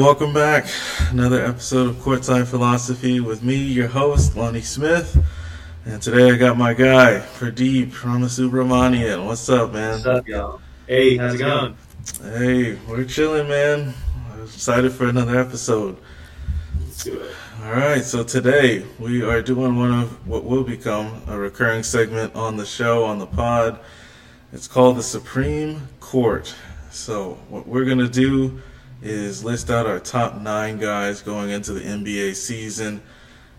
welcome back. Another episode of Courtside Philosophy with me, your host, Lonnie Smith. And today I got my guy, Pradeep Ramasubramanian. What's up, man? What's up, y'all? Hey, how's it going? Hey, we're chilling, man. I'm excited for another episode. Let's do it. All right, so today we are doing one of what will become a recurring segment on the show, on the pod. It's called the Supreme Court. So, what we're going to do is list out our top nine guys going into the NBA season.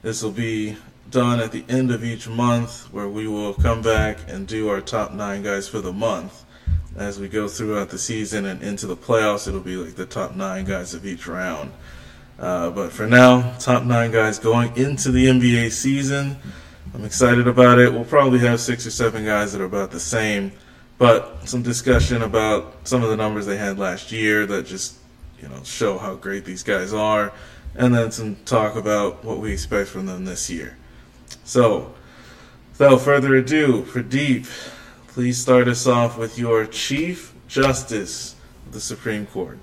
This will be done at the end of each month, where we will come back and do our top nine guys for the month. As we go throughout the season and into the playoffs, it'll be like the top nine guys of each round. Uh, but for now, top nine guys going into the NBA season. I'm excited about it. We'll probably have six or seven guys that are about the same, but some discussion about some of the numbers they had last year that just you know show how great these guys are, and then some talk about what we expect from them this year. So, without further ado, Pradeep, please start us off with your Chief Justice of the Supreme Court.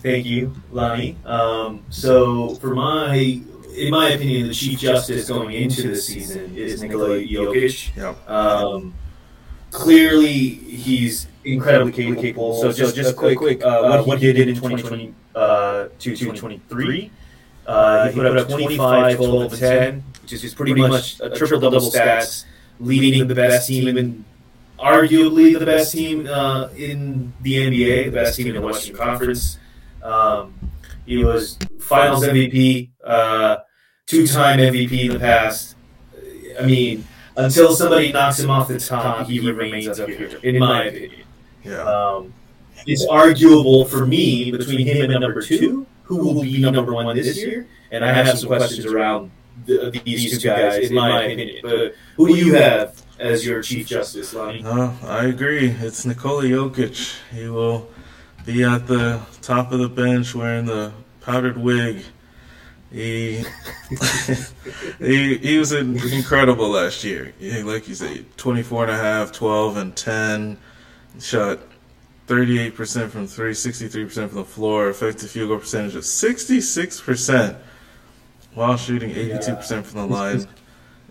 Thank you, Lonnie. Um, so, for my, in my opinion, the chief justice going into the season is Nikola Jokic. Yep. Um, clearly, he's incredibly capable. So, just, just a quick, quick uh, what he did in 2020 uh, to 2023. Uh, he put up 25, 12, and 10, which is just pretty much a triple double stats, leading the best team and arguably the best team uh, in the NBA, the best team in the Western Conference. Um, he was Finals MVP, uh, two-time MVP in the past. I mean, until somebody knocks him off the top, he remains up here, in my opinion. Yeah. Um, it's arguable for me between him and number two, who will be number one this year. And I have some questions around the, these two guys, in my opinion. But who do you have as your Chief Justice, Lonnie? No, I agree. It's Nikola Jokic. He will be at the top of the bench wearing the powdered wig. He he, he was incredible last year. He, like you say, 24 and a half, 12 and 10. Shot 38% from three, 63% from the floor, effective field goal percentage of 66% while shooting 82% from the line.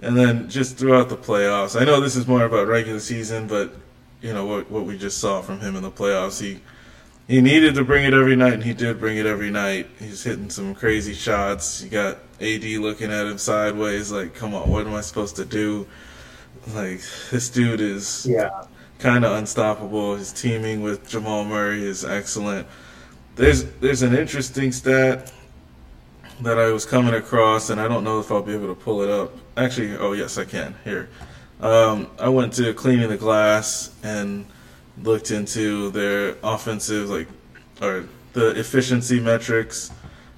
And then just throughout the playoffs, I know this is more about regular season, but you know what what we just saw from him in the playoffs. He he needed to bring it every night, and he did bring it every night. He's hitting some crazy shots. You got AD looking at him sideways, like, "Come on, what am I supposed to do?" Like this dude is Yeah. kind of unstoppable. His teaming with Jamal Murray is excellent. There's there's an interesting stat that I was coming across, and I don't know if I'll be able to pull it up. Actually, oh yes, I can. Here, um, I went to cleaning the glass and looked into their offensive like or the efficiency metrics,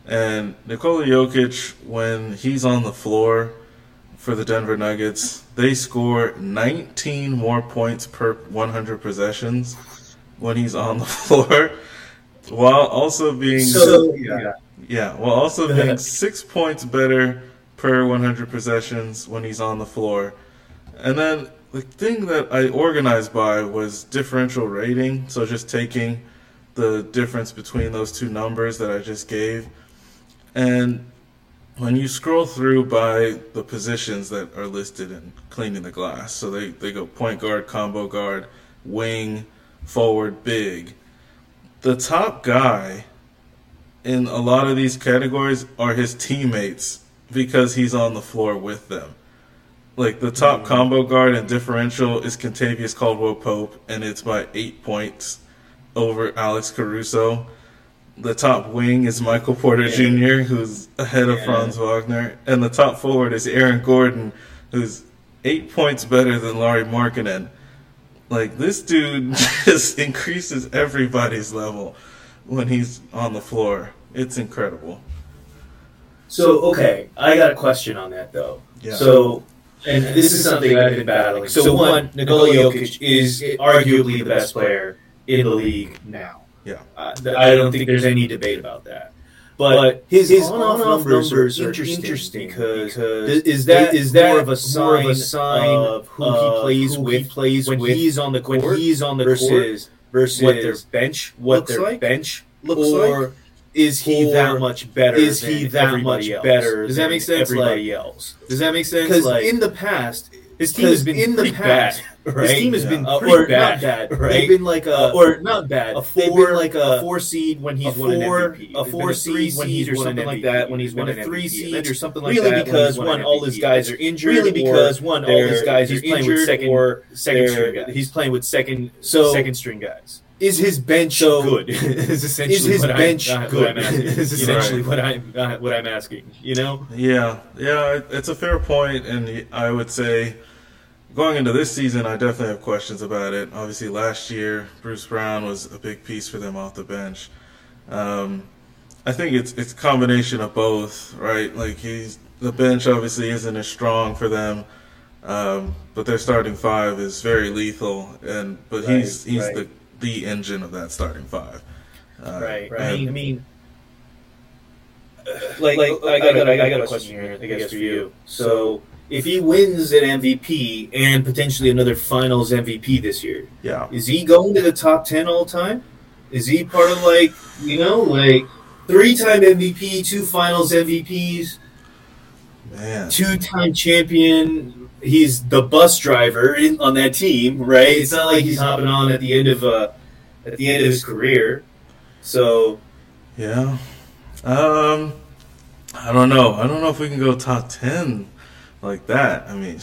and Nikola Jokic when he's on the floor for the Denver Nuggets, they score 19 more points per 100 possessions when he's on the floor, while also being So, yeah. yeah, while also being six points better per 100 possessions when he's on the floor. And then the thing that I organized by was differential rating, so just taking the difference between those two numbers that I just gave. And when you scroll through by the positions that are listed in cleaning the glass, so they, they go point guard, combo guard, wing, forward, big. The top guy in a lot of these categories are his teammates because he's on the floor with them. Like the top mm. combo guard and differential is Kentavious Caldwell Pope, and it's by eight points over Alex Caruso. The top wing is Michael Porter Jr., who's ahead of Yeah. Franz Wagner, and the top forward is Aaron Gordon, who's eight points better than Lauri Markkanen. Like this dude just increases everybody's level when he's on the floor. It's incredible. So okay, I got a question on that though. Yeah. So, and this is something I've been battling. So one, Nikola Jokic is arguably the best player in the league now. Yeah. Uh, I don't think there's any debate about that. But his, his on-off numbers, are interesting, because, is that is that more of a sign, of who he plays with plays when he's on the court when he's on the versus versus what their bench what looks their like? bench Looks or like? Is he that much better? is he that much else? better Does that make sense? everybody Like, else? does that make sense? Because Like, in the past, his team has been in the past, bad, his team has Yeah. been Uh, pretty or bad, not bad, right? They've been like a Uh, or not bad. a four, been like a, a four seed when he's a won an four, MVP, a four seed when he's or won something like that when he's won a three seed or something like really that Really because one, all his guys are injured. really because one, all his guys are he's playing with injured second or 2nd they're- string guys. he's playing with second So- second string guys. Is his bench So- good? is essentially Is his what bench I'm, uh, good? What I'm is You know? essentially what I'm uh, what I'm asking. You know, Yeah, yeah, it- it's a fair point, and I would say going into this season, I definitely have questions about it. Obviously, last year Bruce Brown was a big piece for them off the bench. Um, I think it's it's a combination of both, right? Like he's the bench obviously isn't as strong for them, um, but their starting five is very lethal, and but he's he's right. the the engine of that starting five. Uh, right? right. I mean, and- I mean, like, like I got, I got a question here, I guess for you. So, if he wins an MVP and potentially another Finals MVP this year, yeah, is he going to the top ten all time? Is he part of like you know like three-time MVP, two Finals MVPs, man. two-time champion? He's the bus driver in, on that team, right? It's not like he's hopping on at the end of uh, at the end of his career. So Yeah. Um, I don't know. I don't know if we can go top ten like that. I mean,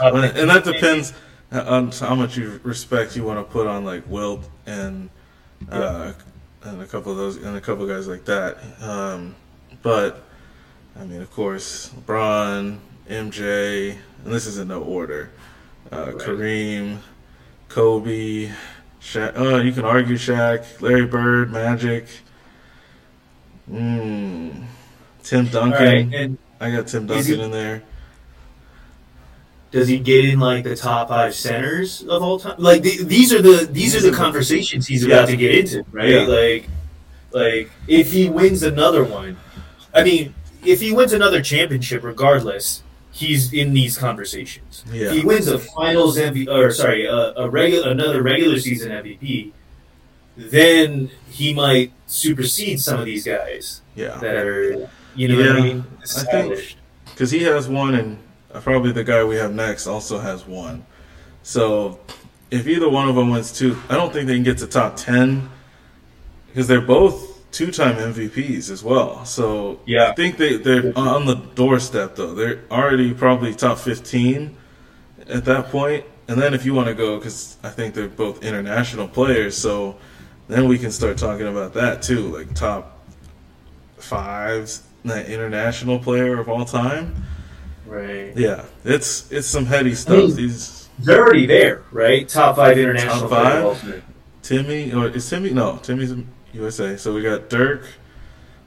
and that depends on how much you respect you want to put on like Wilt and uh, and a couple of those and a couple of guys like that. Um, but I mean, of course, LeBron, MJ, and this is in no order. Uh, Right. Kareem, Kobe, Shaq. Oh, you can argue Shaq, Larry Bird, Magic. Mm, Tim Duncan. right, I got Tim Is he- Duncan in there. does he get in like the top five centers of all time? Like the, these are the these are the conversations he's about Yeah. to get into, right? Yeah. Like, like if he wins another one, I mean, if he wins another championship, regardless, he's in these conversations. Yeah. He wins a Finals MVP, or sorry, a, a regular another regular season MVP, then he might supersede some of these guys Yeah. that are, you know what I mean, established. Because he has one, and uh, probably the guy we have next also has one. So if either one of them wins two, I don't think they can get to top 10 because they're both two time MVPs as well. So Yeah. I think they, they're on the doorstep, though. They're already probably top 15 at that point. And then if you want to go, because I think they're both international players, so then we can start talking about that too, like top five that international player of all time. Right. Yeah, it's it's some heady stuff. mean- These They're already there, right? Top five international Top five? player of all time. Timmy or is Timmy? No, Timmy's in USA. So we got Dirk,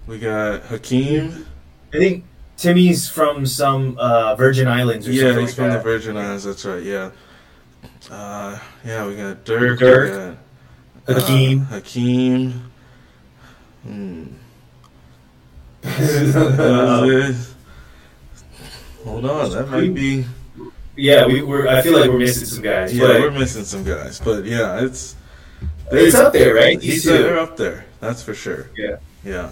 we got Hakeem. I think Timmy's from some uh, Virgin Islands or Yeah, something he's like from that. the Virgin Islands. That's right. Yeah. Uh, yeah, we got Dirk. Dirk, we got, Hakeem. Uh, Hakeem. Hmm. Uh, hold on, that might be. yeah, we, we're. I feel like we're missing some guys. Yeah, but we're missing some guys, but yeah, it's. It's up there, right? These two. they're up there. That's for sure. Yeah. Yeah.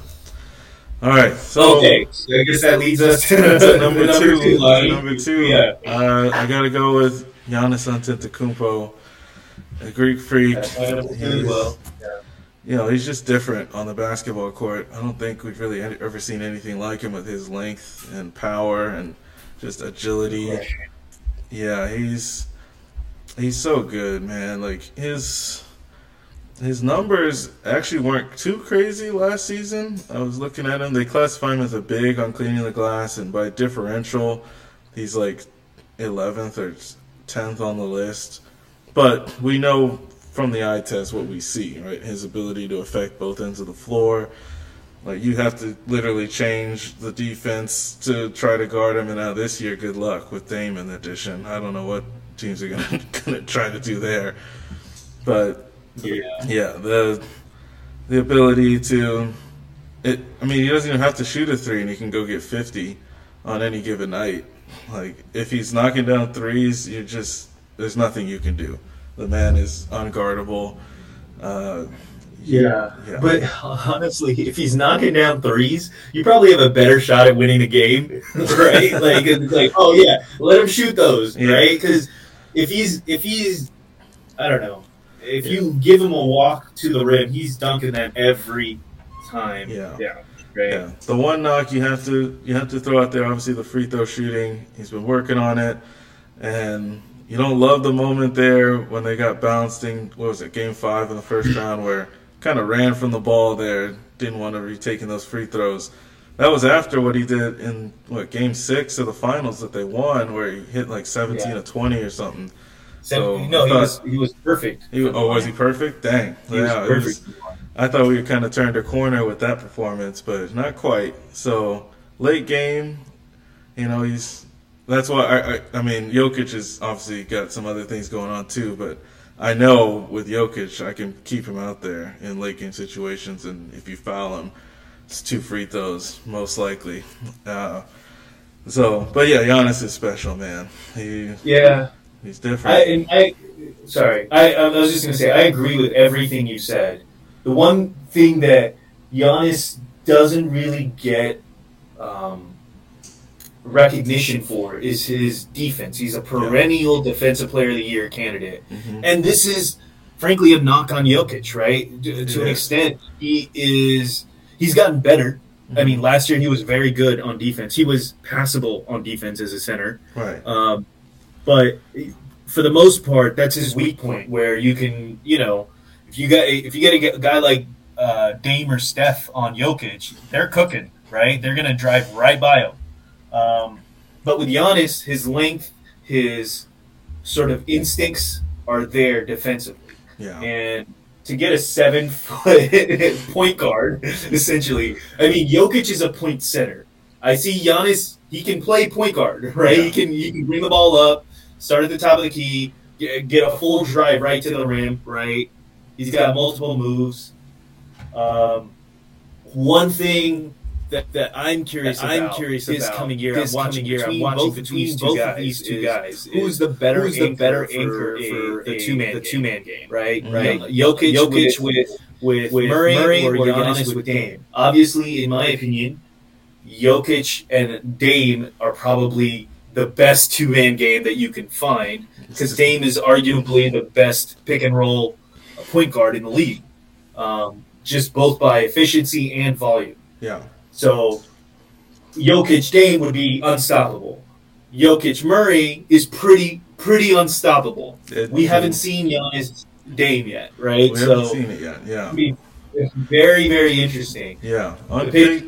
All right. So okay, so I guess that leads us to, to number, two. two. Lonnie. number two. Yeah. Uh, I gotta go with Giannis Antetokounmpo, a Greek freak. Well. You know, he's just different on the basketball court. I don't think we've really ever seen anything like him with his length and power and just agility. Yeah, he's he's so good, man. Like his his numbers actually weren't too crazy last season. I was looking at him; they classify him as a big on cleaning the glass, and by differential, he's like 11th or 10th on the list. But we know from the eye test what we see, right? His ability to affect both ends of the floor. Like you have to literally change the defense to try to guard him. And now this year, good luck with Dame in addition. I don't know what teams are gonna gonna try to do there, but Yeah. yeah, the the ability to it. I mean, he doesn't even have to shoot a three, and he can go get fifty on any given night. Like if he's knocking down threes, you just there's nothing you can do. The man is unguardable. Uh, Yeah. Yeah. But honestly, if he's knocking down threes, you probably have a better shot at winning the game, right? like, it's like, oh yeah, let him shoot those, Yeah. right? Because if he's if he's, I don't know, if you give him a walk to the rim, he's dunking them every time. Yeah. Yeah. Right. Yeah, the one knock you have to you have to throw out there. Obviously, the free throw shooting. He's been working on it, and you don't love the moment there when they got bounced in. What was it, Game Five in the first round, where kind of ran from the ball there, didn't want to be taking those free throws. That was after what he did in what Game Six of the finals that they won, where he hit like seventeen Yeah. or twenty or something. So, no, he was he was perfect. He, oh, was he perfect? Dang, He was yeah, perfect. was- I thought we kind of turned a corner with that performance, but not quite. So late game, you know, he's that's why I, I I mean Jokic has obviously got some other things going on too, but I know with Jokic I can keep him out there in late game situations, and if you foul him, it's two free throws most likely. Uh, so, but yeah, Giannis is special, man. He Yeah. He's different. I, and I, sorry, I, I was just gonna say I agree with everything you said. The one thing that Giannis doesn't really get um, recognition for is his defense. He's a perennial defensive player of the year candidate, Mhm. and this is frankly a knock on Jokic, right? To, to an extent, he is he's gotten better. I mean, last year he was very good on defense. He was passable on defense as a center. right. Um, but for the most part, that's his weak point. Where you can, you know, if you got if you get a guy like uh, Dame or Steph on Jokic, they're cooking, right? They're gonna drive right by him. Um, but with Giannis, his length, his sort of instincts are there defensively, Yeah. and to get a seven foot point guard, essentially, I mean, Jokic is a point center. I see Giannis; he can play point guard, right? Yeah. He can he can bring the ball up, start at the top of the key, get, get a full drive right to the rim, right? He's got multiple moves. Um, one thing that, that I'm curious That I'm I'm curious this about coming year, this I'm watching year, I'm watching both, between both both of these two is guys who's the better who's the anchor better for anchor a- for the two man the two-man game, right? Mhm. Right. Jokic, Jokic with with, with Murray, Murray or or Giannis, Giannis with with Dame. Obviously, in my opinion, Jokic and Dame are probably the best two man game that you can find because Dame is arguably the best pick and roll point guard in the league, um, just both by efficiency and volume. Yeah. So Jokic Dame would be unstoppable. Jokic Murray is pretty pretty unstoppable. It- We haven't seen Giannis Dame yet, right? We haven't seen it yet. Yeah. It's very very interesting. Yeah, on paper,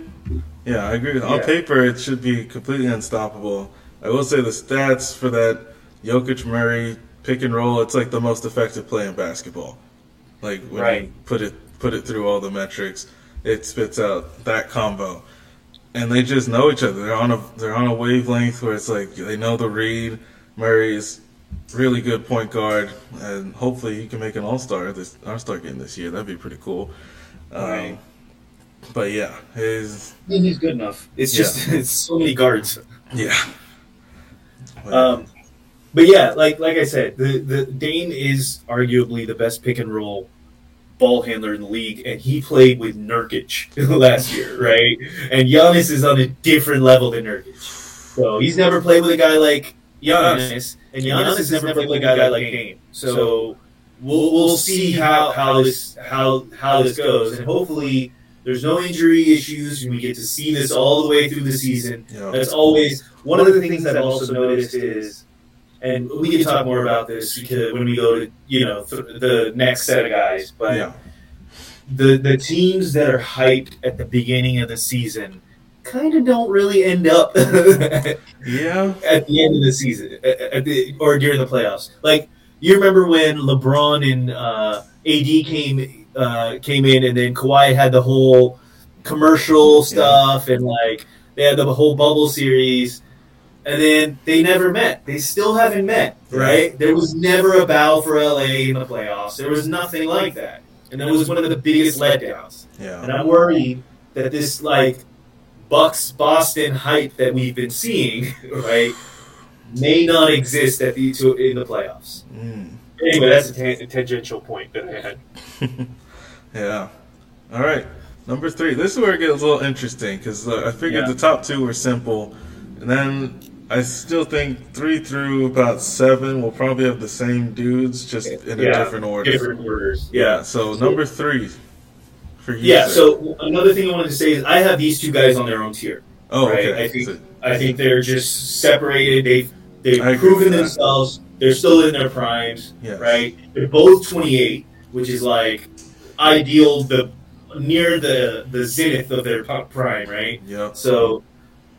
yeah, I agree. On Yeah. paper, it should be completely unstoppable. I will say the stats for that Jokic Murray pick and roll, it's like the most effective play in basketball. Like when you put it put it through all the metrics, it spits out that combo. And they just know each other. They're on a they're on a wavelength where it's like they know the read. Murray's really good point guard, and hopefully he can make an All Star this All Star game this year. That'd be pretty cool. Um, But yeah, his He's good enough. It's just it's so many guards. yeah. Um, but yeah, like like I said, the the Dame is arguably the best pick and roll ball handler in the league, and he played with Nurkic last year, right? And Giannis is on a different level than Nurkic, so he's never played with a guy like Giannis, and Giannis, has never played with a guy like Dame. So we'll we'll see how how this how how this goes, and hopefully. There's no injury issues, and we get to see this all the way through the season. yeah. That's always one of the things that I've also noticed is, and we can talk more about this because when we go to you know th- the next set of guys, but yeah. the the teams that are hyped at the beginning of the season kind of don't really end up yeah at the end of the season at the, or during the playoffs. Like you remember when LeBron and uh, AD came uh, came in, and then Kawhi had the whole commercial stuff, and like they had the whole bubble series, and then they never met. They still haven't met, right? There was never a battle for LA in the playoffs. There was nothing like that, and that was one of the biggest letdowns. And I'm worried that this like Bucks Boston hype that we've been seeing, right, may not exist at the to, in the playoffs. Mm. Anyway, that's a, tangential point that I had. Yeah. All right. Number three. This is where it gets a little interesting because uh, I figured Yeah. the top two were simple, and then I still think three through about seven will probably have the same dudes, just in a different order. Different orders. Yeah. So number three for you. Yeah. sir. So another thing I wanted to say is I have these two guys on their own tier. Oh, right, okay. I think- So- I think they're just separated. They've they've proven themselves. that. They're still in their primes, Yes. right? They're both 28, which is like ideal, the near the the zenith of their prime, right? Yep. So,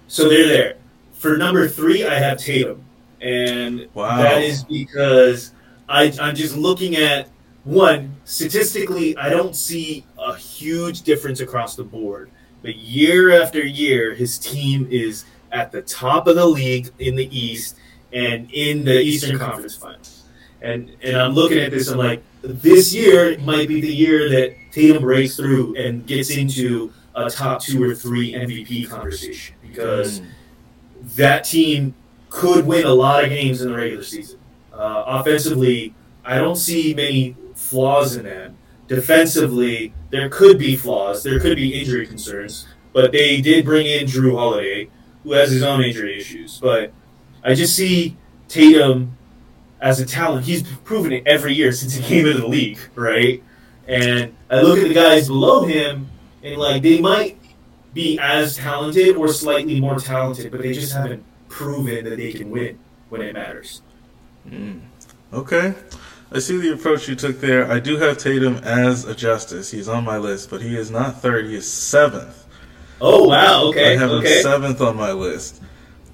so they're there. For number three, I have Tatum, and Wow. that is because I, I'm just looking at one statistically. I don't see a huge difference across the board, but year after year, his team is at the top of the league in the East and in the Eastern Conference Finals. And and I'm looking at this, I'm like, this year might be the year that Tatum breaks through and gets into a top two or three MVP conversation because Mm. that team could win a lot of games in the regular season. Uh, offensively, I don't see many flaws in them. Defensively, there could be flaws. There could be injury concerns, but they did bring in Jrue Holiday, who has his own injury issues. But I just see Tatum as a talent. He's proven it every year since he came into the league, right? And I look at the guys below him, and like they might be as talented or slightly more talented, but they just haven't proven that they can win when it matters. Mm. Okay. I see the approach you took there. I do have Tatum as a justice. He's on my list, but he is not third. He is seventh. Oh wow! Okay, I have okay. him seventh on my list.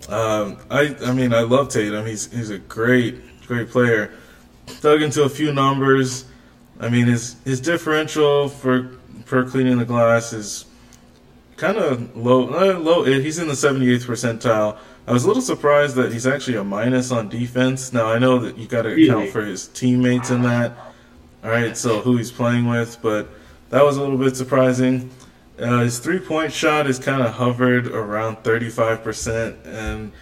Um, I I mean I love Tatum. He's he's a great great player. Dug into a few numbers. I mean his his differential for per cleaning the glass is kind of low. Uh, low. He's in the 78th percentile. I was a little surprised that he's actually a minus on defense. Now I know that you got to account for his teammates in that. All right, so who he's playing with, but that was a little bit surprising. Uh, his three point shot is kind of hovered around 35%, and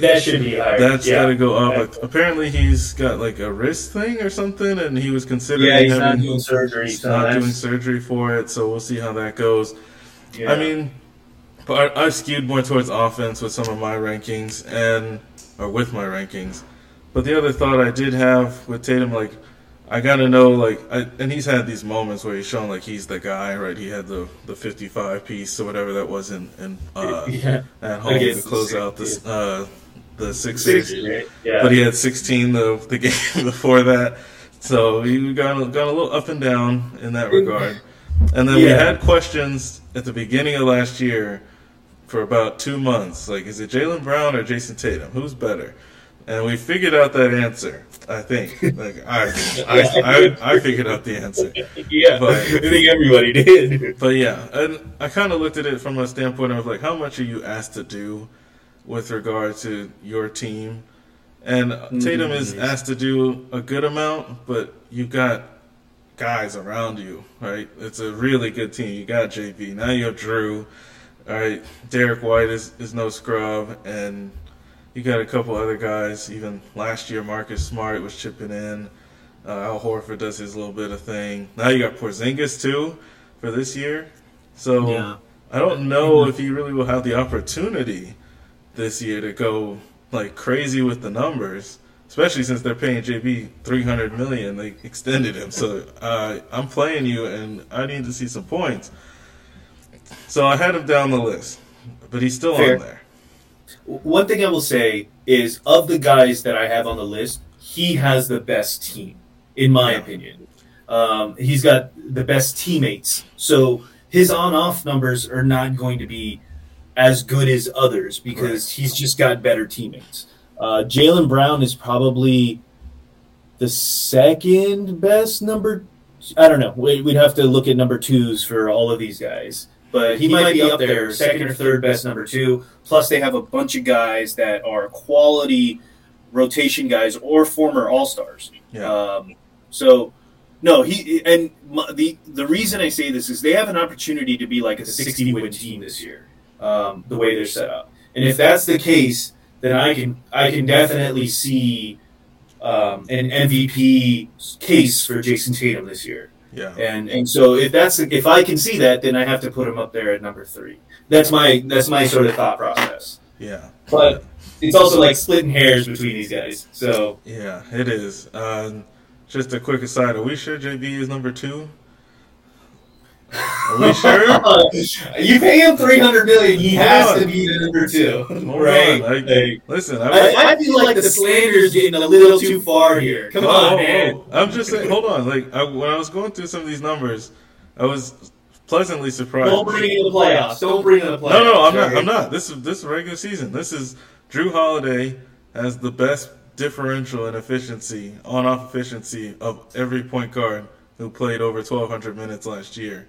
that should be higher. that's yeah. got to go up. Apparently, he's got like a wrist thing or something, and he was considering Yeah, he's not doing surgery. he's So not that's, doing surgery for it, so we'll see how that goes. yeah. I mean, but I, I've skewed more towards offense with some of my rankings, and or with my rankings. But the other thought I did have with Tatum, like, I gotta know, like, I, and he's had these moments where he's shown like he's the guy, right? He had the the 55 piece or whatever that was in, in uh, yeah, at home to close Six- out the uh, the Sixers. six, right? Yeah, But he had 16 the the game before that, so he got got a little up and down in that regard. And then we had questions at the beginning of last year for about two months, like is it Jaylen Brown or Jayson Tatum? Who's better? And we figured out that answer. I think, like I, I, I, I figured out the answer. yeah. but- I think everybody did. But yeah, and I kind of looked at it from a standpoint of like, how much are you asked to do with regard to your team? And Tatum is Mhm. asked to do a good amount, but you got guys around you, right? It's a really good team. You got JB. Now you have Jrue. All right, Derrick White is, is no scrub, and you got a couple other guys. Even last year, Marcus Smart was chipping in. Uh, Al Horford does his little bit of thing. Now you got Porzingis too for this year. So Yeah. I don't know if he really will have the opportunity this year to go like crazy with the numbers, especially since they're paying JB three hundred million. They extended him, so uh, I'm playing you, and I need to see some points. So I had him down the list, but he's still Fair. on there. One thing I will say is of the guys that I have on the list, he has the best team, in my Yeah. opinion. Um, he's got the best teammates. So his on off numbers are not going to be as good as others because he's just got better teammates. Uh, Jaylen Brown is probably the second best number. I don't know. We'd have to look at number twos for all of these guys. But he, might be up there, second or third best number two. Plus, they have a bunch of guys that are quality rotation guys or former All Stars. Yeah. Um, so, no, he and the the reason I say this is they have an opportunity to be like a sixty win team this year. Um, the way they're set up, and if that's the case, then I can I can definitely see um, an MVP case for Jayson Tatum this year. Yeah. And and so if that's if I can see that, then I have to put him up there at number three. That's my that's my sort of thought process. Yeah. But it's also like splitting hairs between these guys. So Yeah, it is. Uh, just a quick aside: Are we sure JB is number two? Are we sure? Uh, you pay him three hundred million, he has to be the number two, Hold right? on, Like, Listen, I, I, I feel like the slander's getting a little too far here. Come on, oh, man. oh. I'm just saying. Hold on. Like I, when I was going through some of these numbers, I was pleasantly surprised. Don't bring in the playoffs. Don't bring in the playoffs. No, no, I'm not. I'm not. This is this is regular season. This is Jrue Holiday has the best differential in efficiency, on off efficiency of every point guard who played over 1,200 minutes last year.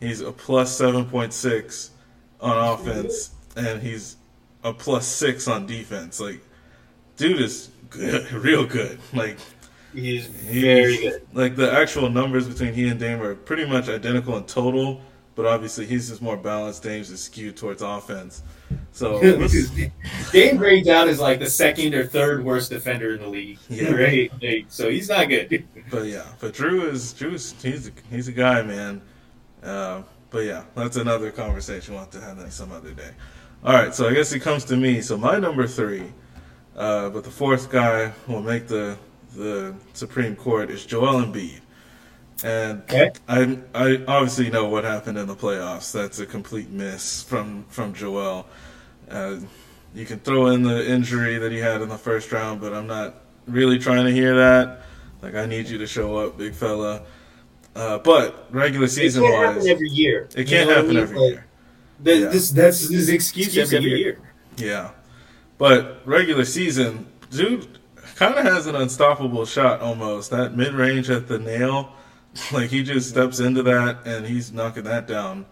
He's a plus 7.6 on offense, and he's a plus six on defense. Like, dude is good, real good. Like, He's He's- very good. Like the actual numbers between he and Dame are pretty much identical in total, but obviously he's just more balanced. Dame's is skewed towards offense. So Dame grades out as like the second or third worst defender in the league. Yeah. Right? So he's not good. but yeah, but Jrue is Jrue's he's a, he's a guy, man. Uh, but yeah, that's another conversation we'll have to have that some other day. All right, so I guess it comes to me. So my number three, uh, but the fourth guy who will make the the Supreme Court is Joel Embiid. And Okay. I I obviously know what happened in the playoffs. That's a complete miss from from Joel. Uh, you can throw in the injury that he had in the first round, but I'm not really trying to hear that. Like I need you to show up, big fella. Uh, but regular season it can't wise, happen every year. it can't know what I happen mean? every Like, year. that- Yeah. This that's his excuse, Excuse every every year. Yeah, but regular season, dude, kind of has an unstoppable shot almost. That mid range at the nail, like he just steps into that and he's knocking that down.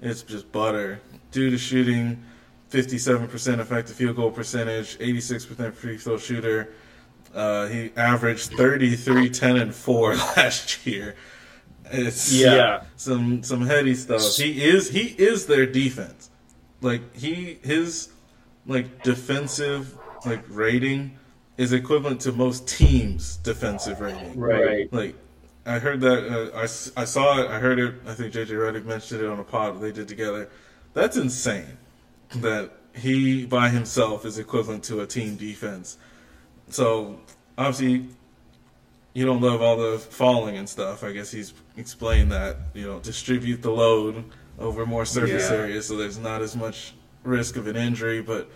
It's just butter. Dude is shooting 57% effective field goal percentage, 86% free throw shooter. Uh, he averaged 33, 10, and 4 last year. It's Yeah. some some heady stuff. He is he is their defense. Like he his like defensive like rating is equivalent to most teams' defensive rating. Right. Like I heard that uh, I, s- I saw it. I heard it. I think JJ Redick mentioned it on a pod they did together. That's insane. That he by himself is equivalent to a team defense. So obviously you don't love all the falling and stuff. I guess he's explained that you know distribute the load over more surface Yeah. areas, so there's not as much risk of an injury. But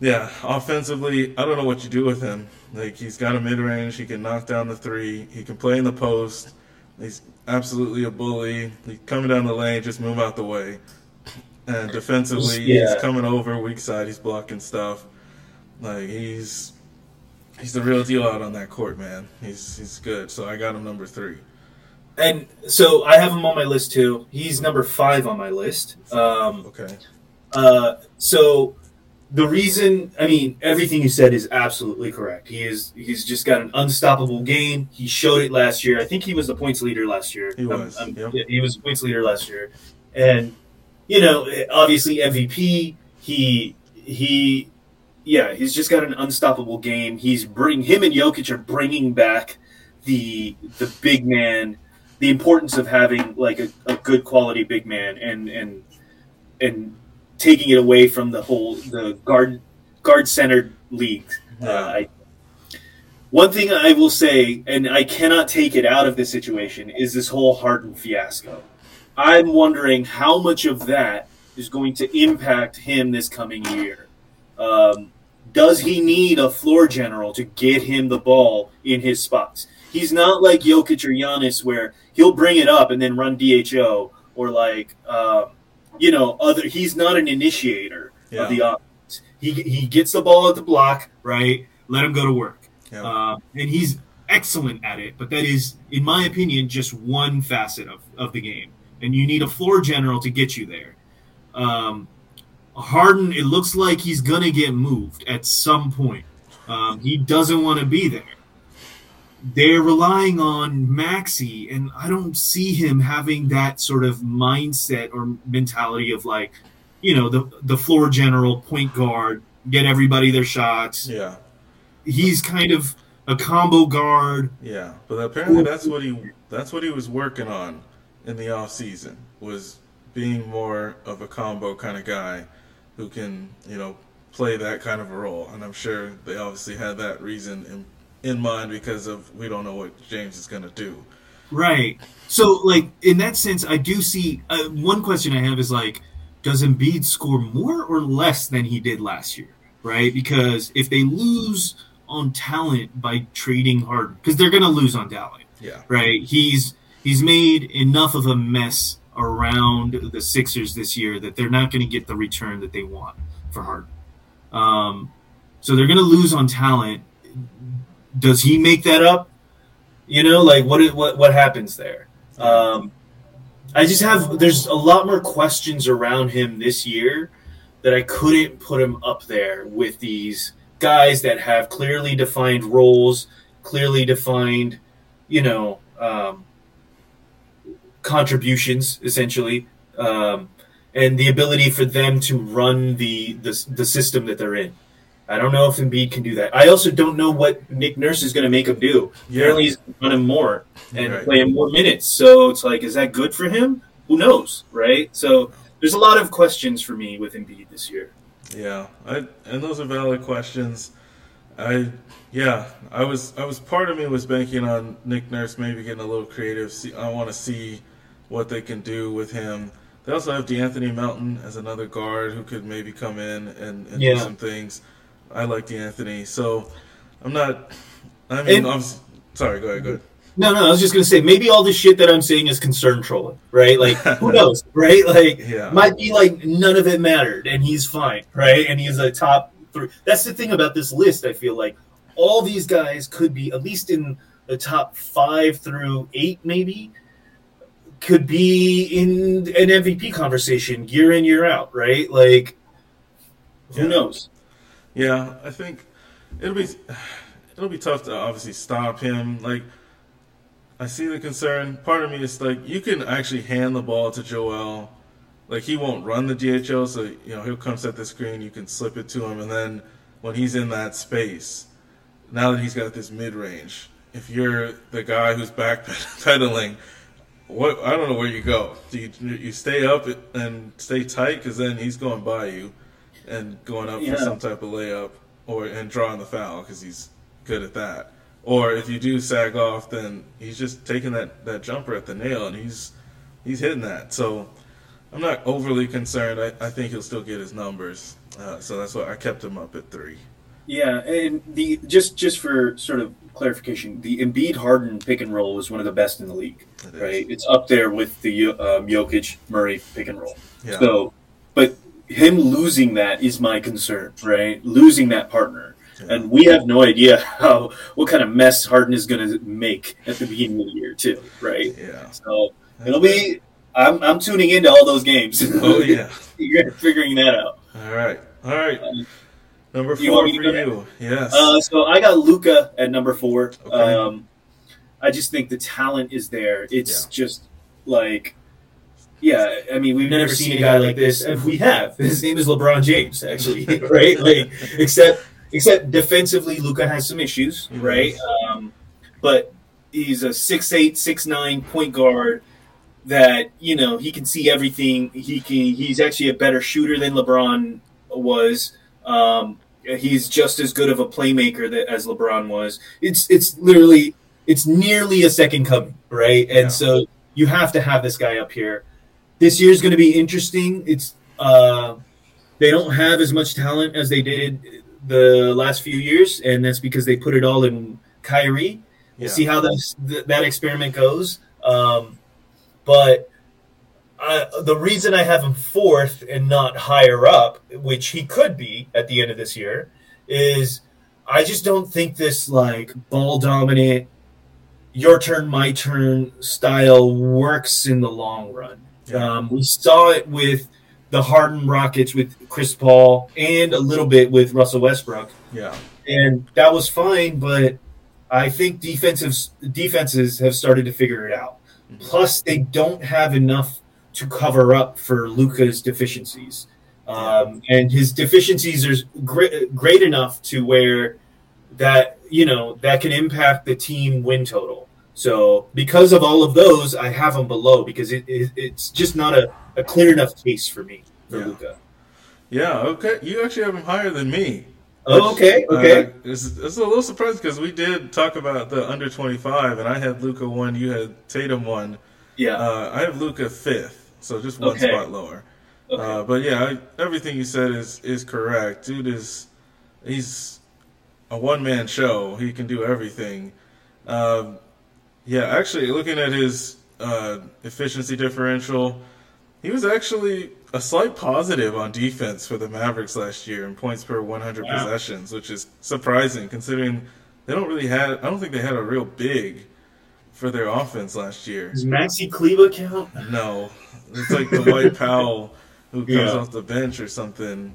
yeah, offensively, I don't know what you do with him. Like he's got a mid range, he can knock down the three, he can play in the post. He's absolutely a bully. He's coming down the lane, just move out the way. And defensively, Yeah. he's coming over weak side, he's blocking stuff. Like he's he's the real deal out on that court, man. He's he's good. So I got him number three. And so I have him on my list too. He's number five on my list. Um, Okay. Uh, so the reason, I mean, everything you said is absolutely correct. He is, he's just got an unstoppable game. He showed it last year. I think he was the points leader last year. He was, Um, um, yep. he was points leader last year, and you know, obviously MVP. He he, yeah, he's just got an unstoppable game. He's bring him and Jokic are bringing back the the big man, the importance of having like a, a good quality big man, and and and taking it away from the whole the guard guard centered league. Uh, I, one thing I will say, and I cannot take it out of this situation, is this whole Harden fiasco. I'm wondering how much of that is going to impact him this coming year. Um, does he need a floor general to get him the ball in his spots? He's not like Jokic or Giannis, where he'll bring it up and then run DHO, or like, um, you know, other. He's not an initiator Yeah. of the offense. He he gets the ball at the block, right? Let him go to work. Yeah. Uh, and he's excellent at it, but that is, in my opinion, just one facet of, of the game. And you need a floor general to get you there. Um, Harden, it looks like he's going to get moved at some point. Um, he doesn't want to be there. They're relying on Maxey, and I don't see him having that sort of mindset or mentality of like, you know, the the floor general, point guard, get everybody their shots yeah. he's kind of a combo guard. Yeah, but apparently that's what he that's what he was working on in the off season was being more of a combo kind of guy who can you know play that kind of a role. And I'm sure they obviously had that reason in in mind because of we don't know what James is going to do. Right. So, like in that sense, I do see uh, one question I have is like, does Embiid score more or less than he did last year? Right? Because if they lose on talent by trading Harden, because they're going to lose on talent. Yeah. Right. He's he's made enough of a mess around the Sixers this year that they're not going to get the return that they want for Harden. Um, so they're going to lose on talent. Does he make that up? You know, like what what what happens there? Um, I just have there's a lot more questions around him this year that I couldn't put him up there with these guys that have clearly defined roles, clearly defined, you know, um, contributions essentially, um, and the ability for them to run the, the the system that they're in. I don't know if Embiid can do that. I also don't know what Nick Nurse is going to make him do. Yeah. Apparently, he's run him more and Right. play him more minutes. So it's like, is that good for him? Who knows, right? So there's a lot of questions for me with Embiid this year. Yeah, I, and those are valid questions. I yeah, I was I was part of me was banking on Nick Nurse maybe getting a little creative. See, I want to see what they can do with him. They also have De'Anthony Melton as another guard who could maybe come in and, and do some things. I like De'Anthony, so I'm not. I mean, And- obviously, sorry, go ahead, go ahead. No, no, I was just gonna say maybe all this shit that I'm saying is concern trolling, right? Like who knows, right? Like Yeah. might be like none of it mattered and he's fine, right? And he's a top three. That's the thing about this list. I feel like all these guys could be at least in the top five through eight, maybe could be in an MVP conversation year in year out, right? Like who Yeah. knows? Yeah, I think it'll be it'll be tough to obviously stop him. Like I see the concern. Part of me is like you can actually hand the ball to Joel. Like he won't run the DHO, so you know he'll come set the screen. You can slip it to him, and then when he's in that space, now that he's got this mid range, if you're the guy who's backpedaling, what I don't know where you go. Do you you stay up and stay tight because then he's going by you and going up Yeah. for some type of layup or and drawing the foul because he's good at that. Or if you do sag off, then he's just taking that, that jumper at the nail and he's he's hitting that. So I'm not overly concerned. I, I think he'll still get his numbers. Uh, so that's why I kept him up at three. Yeah, and the just just for sort of clarification, the Embiid Harden pick and roll was one of the best in the league, It is. right? It's up there with the um, Jokic Murray pick and roll. Yeah. So, but him losing that is my concern, right? Losing that partner, Yeah. and we have no idea how what kind of mess Harden is going to make at the beginning of the year, too, right? yeah. So it'll be. I'm, I'm tuning into all those games. Oh yeah. You're figuring that out. All right. All right. Um, Number four me for you. Yes. Uh, so I got Luka at number four. Okay. Um, I just think the talent is there. It's Yeah. just like, yeah. I mean, we've never seen a guy like this. If we have, his name is LeBron James, actually, right? Like, except except defensively, Luka has some issues, right? Um, but he's a six eight, six nine point guard that you know he can see everything. He can. He's actually a better shooter than LeBron was. Um, he's just as good of a playmaker that, as LeBron was. It's it's literally it's nearly a second coming, right? And Yeah. so you have to have this guy up here. This year's going to be interesting. It's uh, they don't have as much talent as they did the last few years, and that's because they put it all in Kyrie. We'll Yeah. see how this, th- that experiment goes. Um, but The reason I have him fourth and not higher up, which he could be at the end of this year, is I just don't think this like ball dominant, your turn, my turn style works in the long run. Yeah. Um, we saw it with the Harden Rockets with Chris Paul and a little bit with Russell Westbrook yeah. and that was fine. But I think defensive defenses have started to figure it out. Plus, they don't have enough to cover up for Luka's deficiencies, um, and his deficiencies are great, great enough to where that you know that can impact the team win total. So because of all of those, I have him below because it, it it's just not a, a clear enough case for me for Yeah. Luka. Yeah, okay. You actually have him higher than me. Oh, okay, okay. Uh, it's, it's a little surprising because we did talk about the under 25, and I had Luka one, you had Tatum one. yeah. Uh, I have Luka fifth, so just one Okay. spot lower. okay. Uh, but yeah, I, everything you said is is correct. Dude is he's a one man show. He can do everything. Um, yeah, actually, looking at his uh, efficiency differential, he was actually a slight positive on defense for the Mavericks last year in points per 100 Wow. possessions, which is surprising considering they don't really had. I don't think they had a real big for their offense last year. Does Maxi Kleber count? No, it's like the Dwight Powell who comes Yeah. off the bench or something.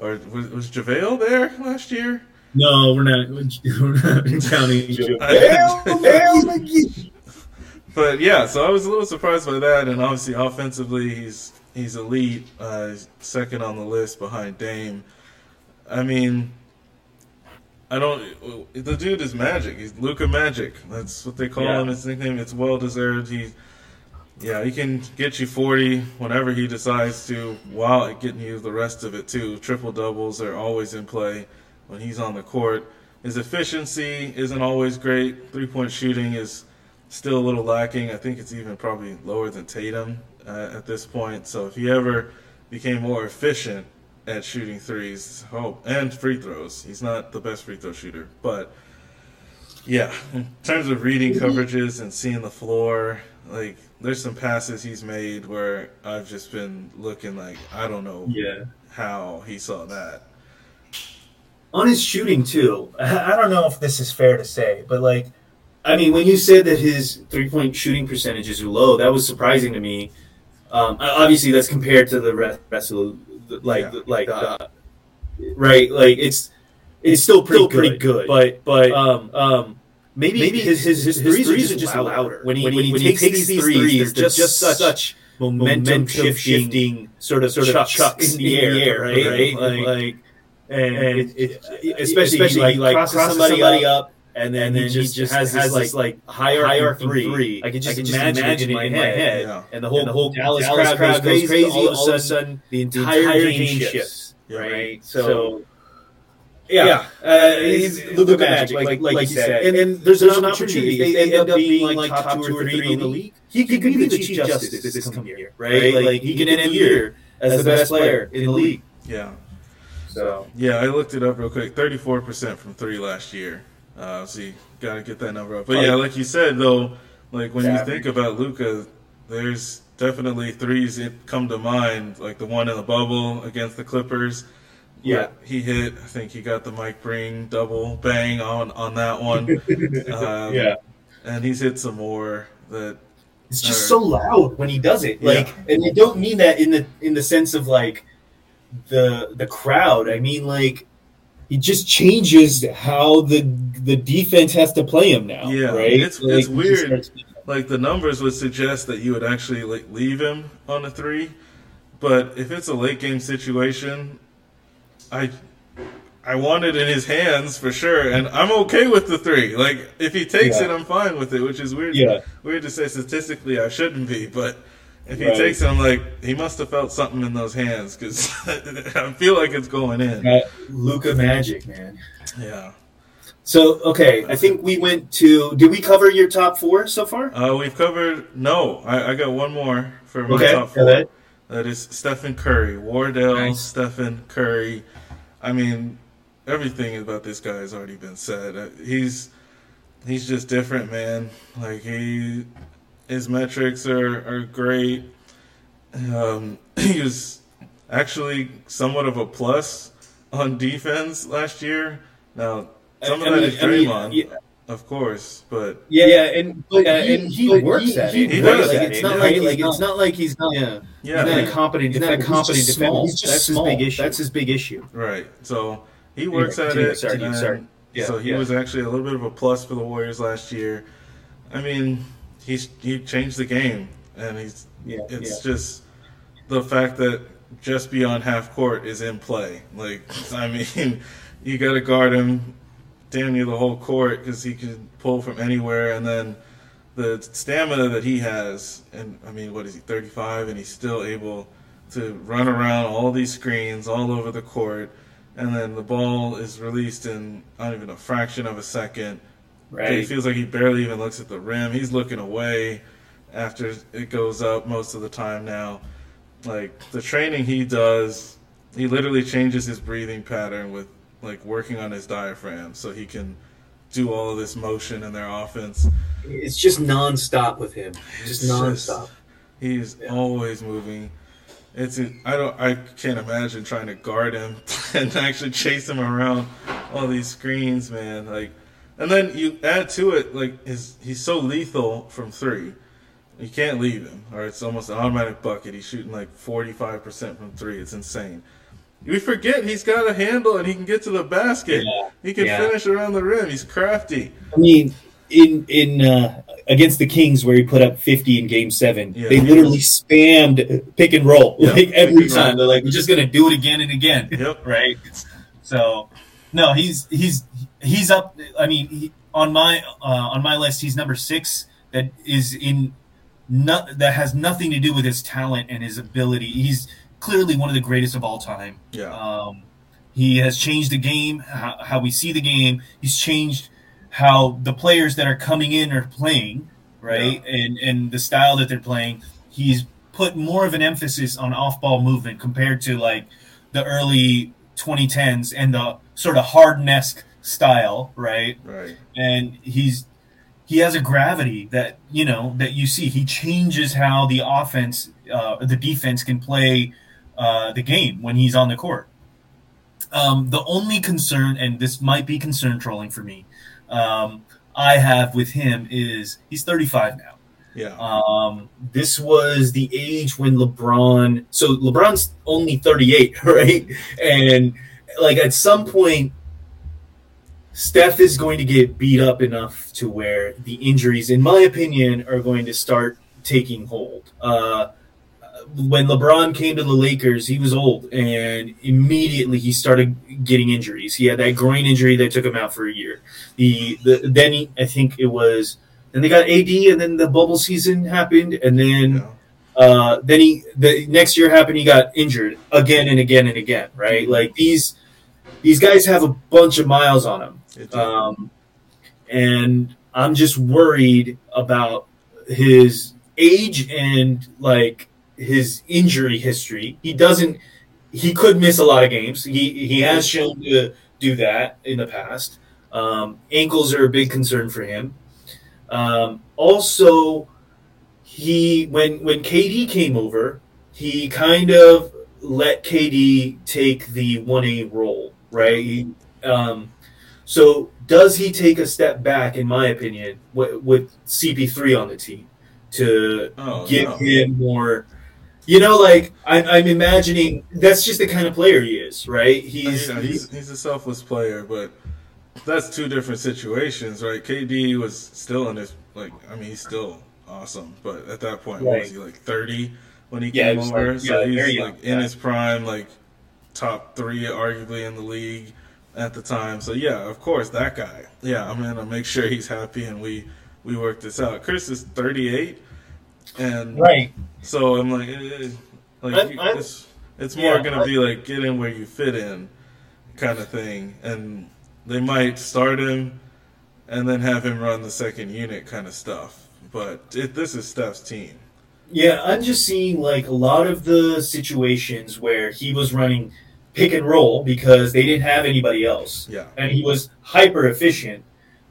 Or was, was JaVale there last year? No, we're not. We're not counting. Javale. But yeah, so I was a little surprised by that, and obviously offensively, he's he's elite, uh, second on the list behind Dame. I mean, I don't. The dude is magic. He's Luka Magic. That's what they call Yeah. him. His nickname. It's well deserved. He, yeah, he can get you forty whenever he decides to, while getting you the rest of it too. Triple doubles are always in play when he's on the court. His efficiency isn't always great. Three point shooting is still a little lacking. I think it's even probably lower than Tatum uh, at this point. So if he ever became more efficient at shooting threes, oh, and free throws, he's not the best free throw shooter, but yeah, in terms of reading coverages and seeing the floor, like there's some passes he's made where I've just been looking like I don't know Yeah. how he saw that. On his shooting too, I I don't know if this is fair to say, but like, I mean, when you said that his three point shooting percentages are low, that was surprising to me. Um, obviously, that's compared to the rest, rest of the, like, Yeah. like, uh, right? Like, it's it's still pretty, Still pretty good, but but um, um, maybe, maybe his his, his, threes, are just louder. When he when he, takes, these threes, they're just, such momentum shifting sort of sort of chucks, in the air, right? Like, like and, it, it, especially, especially he like, crosses somebody, up, and then, and then he just, has, has this like, higher hierarchy three. three. I can just, imagine, imagine it in my head, Yeah. and the whole, the whole Dallas, crowd, goes crazy. All, of a sudden, the entire, game shifts, Yeah. right? So. Yeah, uh, he's Luka Magic, like, like, you said, and then there's, an opportunity. If they end up being like top two or three in the league. He could be the chief justice this coming year, right? Like he can end the year as the best player in the league. Yeah. So Yeah, I looked it up real quick. Thirty-four percent from three last year. Uh, so you gotta get that number up. But yeah, like you said though, like when you think about Luka, there's definitely threes that come to mind. Like the one in the bubble against the Clippers. Yeah. he hit. I think he got the Mike Breen double bang on on that one. um, yeah, and he's hit some more that it's just Or- so loud when he does it. Yeah. Like, and I don't mean that in the in the sense of like the the crowd. I mean like He just changes how the the defense has to play him now. Yeah, right. it's- it's weird. like the numbers would suggest that you would actually like leave him on a three, but if it's a late game situation, I I want it in his hands for sure, and I'm okay with the three. Like if he takes Yeah. it, I'm fine with it, which is weird. Yeah. weird to say statistically I shouldn't be, but if he Right. takes it, I'm like he must have felt something in those hands because I feel like it's going in. Uh, Luka Magic, man. Yeah, So okay, I think we went to. Did we cover your top four so far? uh, we've covered. No, I, I got one more for my Okay, top go four. ahead. That is Stephen Curry. Wardell, Nice. Stephen Curry. I mean, everything about this guy has already been said. Uh, He's he's just different, man. Like he, his metrics are are great. Um, he was actually somewhat of a plus on defense last year. Now, some I- of I that mean- is I mean, Draymond, yeah. of course, but Yeah, yeah, and but Yeah, he, and- he but works he- at he it. He does Like, it, it's he not does. like He's like not- it's not like he's not. yeah. yeah, He's not a competent He's not a competent he's defender. small. He's just That's small. his big issue. That's his big issue. Right. So he works Anyway, at continue. it. Sorry, and sorry. Yeah, so he yeah. was actually a little bit of a plus for the Warriors last year. I mean, he's he changed the game, and he's Yeah, it's just the fact that just beyond half court is in play. Like I mean, you got to guard him damn near the whole court because he can pull from anywhere, and then the stamina that he has, and I mean, what is he, 35, and he's still able to run around all these screens all over the court, and then the ball is released in not even a fraction of a second. Right. It feels like he barely even looks at the rim. He's looking away after it goes up most of the time now. Like the training he does, he literally changes his breathing pattern with like working on his diaphragm so he can do all of this motion in their offense. It's just nonstop with him. Just It's nonstop. He's Yeah. always moving. It's I don't I can't imagine trying to guard him and actually chase him around all these screens, man. Like, and then you add to it like his he's so lethal from three. You can't leave him, or it's almost an automatic bucket. He's shooting like forty five percent from three. It's insane. We forget he's got a handle and he can get to the basket. Yeah. He can Yeah. finish around the rim. He's crafty. I mean, in in uh, against the Kings where he put up 50 in Game Seven, Yeah. they literally spammed pick and roll Yeah, like every and roll. time. They're like, "We're just gonna do it again and again." Yep. right? So, no, he's he's he's up. I mean, he, on my uh, on my list, he's number six. That is in that has nothing to do with his talent and his ability. He's clearly one of the greatest of all time. Yeah. Um, he has changed the game, how, how we see the game. He's changed how the players that are coming in are playing, right? And and the style that they're playing. He's put more of an emphasis on off-ball movement compared to like the early 2010s and the sort of Harden-esque style, right? Right. and he's he has a gravity that you know that you see. He changes how the offense, uh, the defense can play uh, the game when he's on the court. Um, the only concern, and this might be concern trolling for me, um, I have with him is he's 35 now. Yeah. Um, This was the age when LeBron. So LeBron's only 38, right? And like at some point, Steph is going to get beat up enough to where the injuries, in my opinion, are going to start taking hold. Uh, when LeBron came to the Lakers, he was old, and immediately he started getting injuries. He had that groin injury that took him out for a year. The, the then he, I think it was then they got AD, and then the bubble season happened, and then yeah. uh, then he the next year happened. He got injured again and again and again. Right, like these these guys have a bunch of miles on them, um, and I'm just worried about his age and like his injury history. He doesn't. He could miss a lot of games. He he has shown to do that in the past. Um, ankles are a big concern for him. Um, also, he when when KD came over, he kind of let KD take the one A role, right? He, um, so does he take a step back, in my opinion, with, with CP3 on the team to Oh, give no. him more? You know, like I'm, I'm imagining that's just the kind of player he is, right? He's, Yeah, he's he's a selfless player, but that's two different situations, right? KD was still in his like, I mean, he's still awesome, but at that point, what was he like thirty when he Yeah, came over? like- so yeah, he's like in his prime, like top three, arguably in the league at the time. So yeah, of course, that guy. Yeah, I'm gonna make sure he's happy, and we we work this out. Chris is thirty eight, and right. so I'm like, eh, like I'm- you- I'm- it's it's more yeah, gonna I- be like get in where you fit in, kind of thing. And they might start him, and then have him run the second unit, kind of stuff. But it, this is Steph's team. Yeah, I'm just seeing like a lot of the situations where he was running pick and roll because they didn't have anybody else. Yeah, And he was hyper efficient.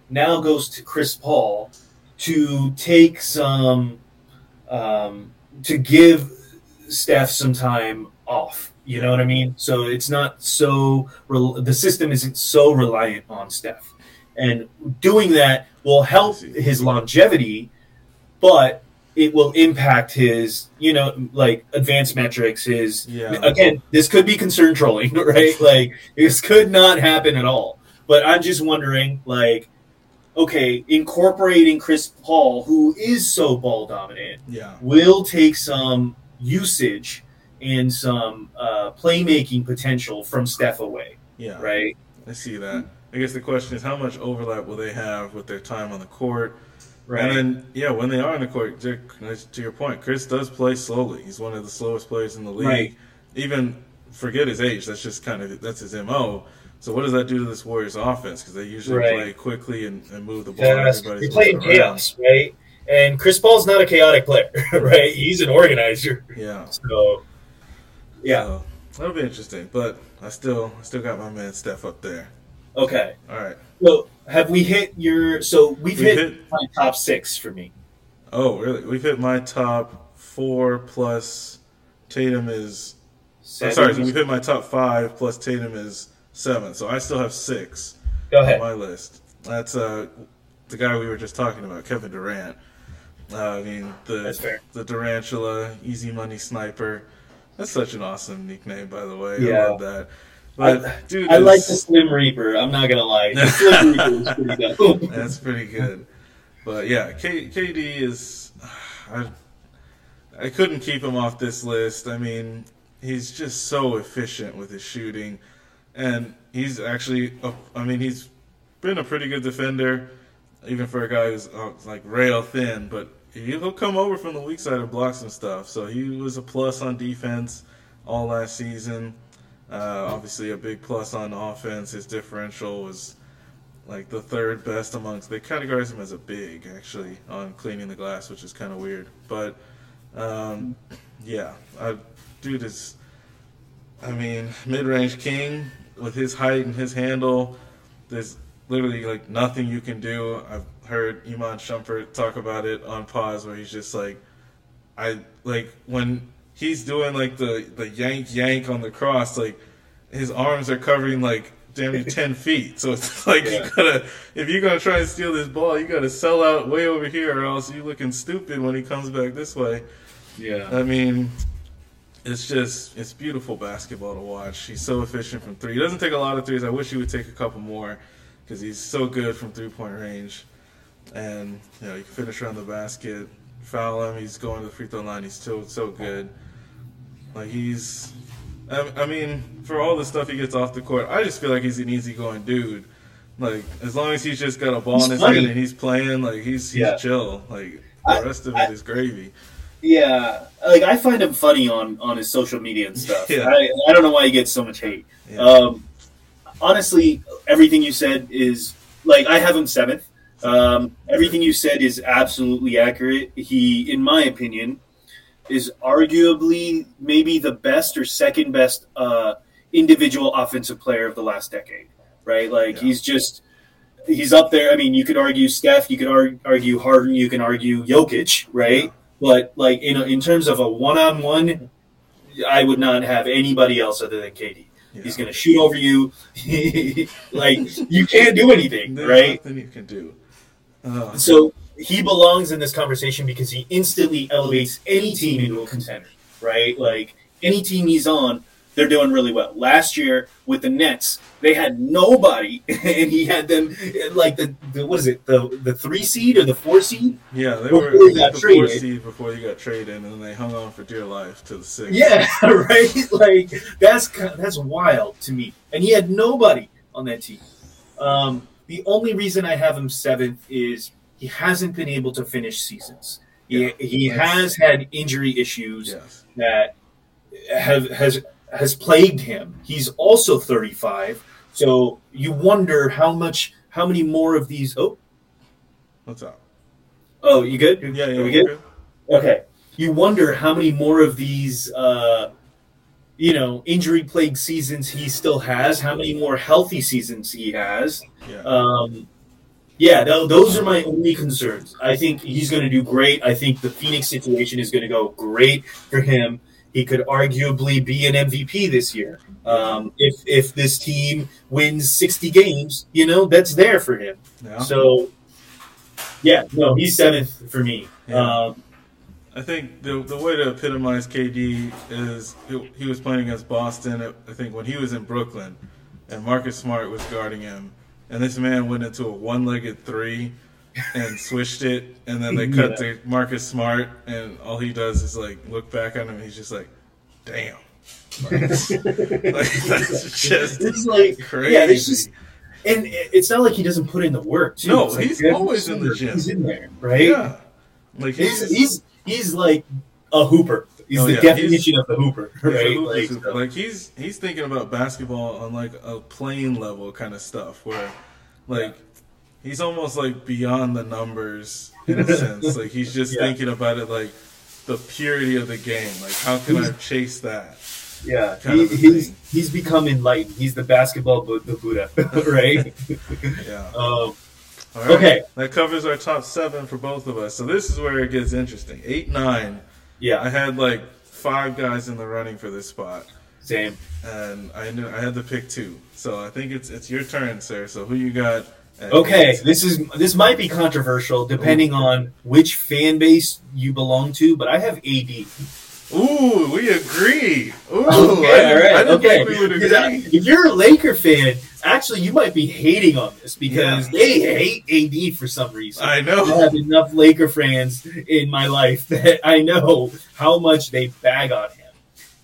Now goes to Chris Paul to take some, um, to give Steph some time off. You know what I mean? So it's not so, the system isn't so reliant on Steph. And doing that will help his longevity, but it will impact his, you know, like advanced metrics, his yeah. again, this could be concern trolling, right? Like this could not happen at all. But I'm just wondering, like, okay, incorporating Chris Paul, who is so ball dominant, Yeah, will take some usage and some uh, playmaking potential from Steph away, yeah. right? I see that. I guess the question is how much overlap will they have with their time on the court? Right. And then, yeah, when they are on the court, to, to your point, Chris does play slowly. He's one of the slowest players in the league. Right. Even forget his age. That's just kind of that's his mo. So what does that do to this Warriors offense? Because they usually Right. play quickly and, and move the ball. They play in moving around. chaos, right? And Chris Paul's not a chaotic player, right? He's an organizer. Yeah. So, yeah. So, that'll be interesting. But I still I still got my man Steph up there. Okay. All right. Well, have we hit your? So we've We hit, hit- my top six for me. Oh, really? We've hit my top four plus Tatum is. I'm sorry, so we've hit my top five plus Tatum is seven. So I still have six Go on my list. That's uh, the guy we were just talking about, Kevin Durant. Uh, I mean, the the Durantula, easy money sniper. That's such an awesome nickname, by the way. Yeah. I love that. But dude, I like the Slim Reaper. I'm not gonna lie. The Slim Reaper is pretty. That's pretty good. But yeah, K- KD is. I, I couldn't keep him off this list. I mean, he's just so efficient with his shooting, and he's actually. A, I mean, he's been a pretty good defender, even for a guy who's uh, like rail thin. But he'll come over from the weak side and block some stuff. So he was a plus on defense all last season. Uh, obviously, a big plus on offense. His differential was like the third best amongst. They categorize him as a big actually on cleaning the glass, which is kind of weird. But um, yeah, I, dude is. I mean, mid-range king with his height and his handle. There's literally like nothing you can do. I've heard Iman Shumpert talk about it on pause where he's just like, I like when he's doing like the the yank yank on the cross, like his arms are covering like damn near ten feet. So it's like Yeah. you gotta if you're gonna try and steal this ball, you gotta sell out way over here, or else you're looking stupid when he comes back this way. Yeah. I mean, it's just it's beautiful basketball to watch. He's so efficient from three. He doesn't take a lot of threes. I wish he would take a couple more because he's so good from three point range. And you know, you can finish around the basket, foul him. He's going to the free throw line. He's still so good. Like he's, I, I mean, for all the stuff he gets off the court, I just feel like he's an easygoing dude. Like as long as he's just got a ball He's in his funny. hand and he's playing, like he's he's Yeah. chill. Like I- the rest of I- it is gravy. Yeah, like I find him funny on on his social media and stuff. Yeah. I, I don't know why he gets so much hate. Yeah. Um, honestly, everything you said is like I have him seventh. Um, everything you said is absolutely accurate. He, in my opinion, is arguably maybe the best or second best uh, individual offensive player of the last decade. Right? Like Yeah. he's just he's up there. I mean, you could argue Steph, you could ar- argue Harden, you can argue Jokic, right? Yeah. But like in in terms of a one on one, I would not have anybody else other than KD. Yeah. He's going to shoot over you. like you can't do anything, There's right? nothing you can do. Uh, So he belongs in this conversation because he instantly elevates any team into a contender, right? Like any team he's on, they're doing really well. Last year with the Nets, they had nobody, and he had them like the, the what is it the the three seed or the four seed? yeah, they were the four traded. seed before he got traded, and then they hung on for dear life to the six. Yeah, right. Like that's that's wild to me. And he had nobody on that team. Um, the only reason I have him seventh is he hasn't been able to finish seasons. He, Yeah, he that's- has had injury issues Yes. that have has has plagued him. He's also 35, so you wonder how much, how many more of these. Oh, What's up? oh, you good? Yeah, yeah. Are we good? Okay. You wonder how many more of these, uh, you know, injury plagued seasons he still has, how many more healthy seasons he has. Yeah. Um, yeah, tho- those are my only concerns. I think he's going to do great. I think the Phoenix situation is going to go great for him. He could arguably be an MVP this year. Um, if if this team wins 60 games, you know, that's there for him. yeah. So, yeah, no, he's seventh for me. Yeah. Um, I think the the way to epitomize KD is he, he was playing against Boston. I think when he was in Brooklyn, and Marcus Smart was guarding him, and this man went into a one-legged three and switched it, and then they cut to Marcus Smart, and all he does is like look back at him, and he's just like, "Damn." Like, like, that's just it's like crazy. yeah, there's just and it's not like he doesn't put in the work. Too. No, like he's always in the gym. He's in there, right? Yeah, like He's, he's, he's he's like a hooper. He's Oh, the yeah, he's- definition of the hooper, right? Like, so- like he's he's thinking about basketball on like a plane level kind of stuff where like he's almost like beyond the numbers in a sense like he's just Yeah. thinking about it like the purity of the game like how can I chase that yeah, he, he's he's become enlightened. He's the basketball Bu- the Buddha, right? yeah um, right. okay. that covers our top seven for both of us so this is where it gets interesting eight nine yeah, I had like five guys in the running for this spot same. and I knew I had to pick two so I think it's it's your turn sir so who you got Okay, eight? this is this might be controversial depending on which fan base you belong to, but I have AD. Ooh, we agree. Ooh, Okay, I, right, I didn't okay. think we would I- uh, agree. If you're a Laker fan, actually, you might be hating on this because Yeah. they hate AD for some reason. I know. I have enough Laker fans in my life that I know how much they bag on him,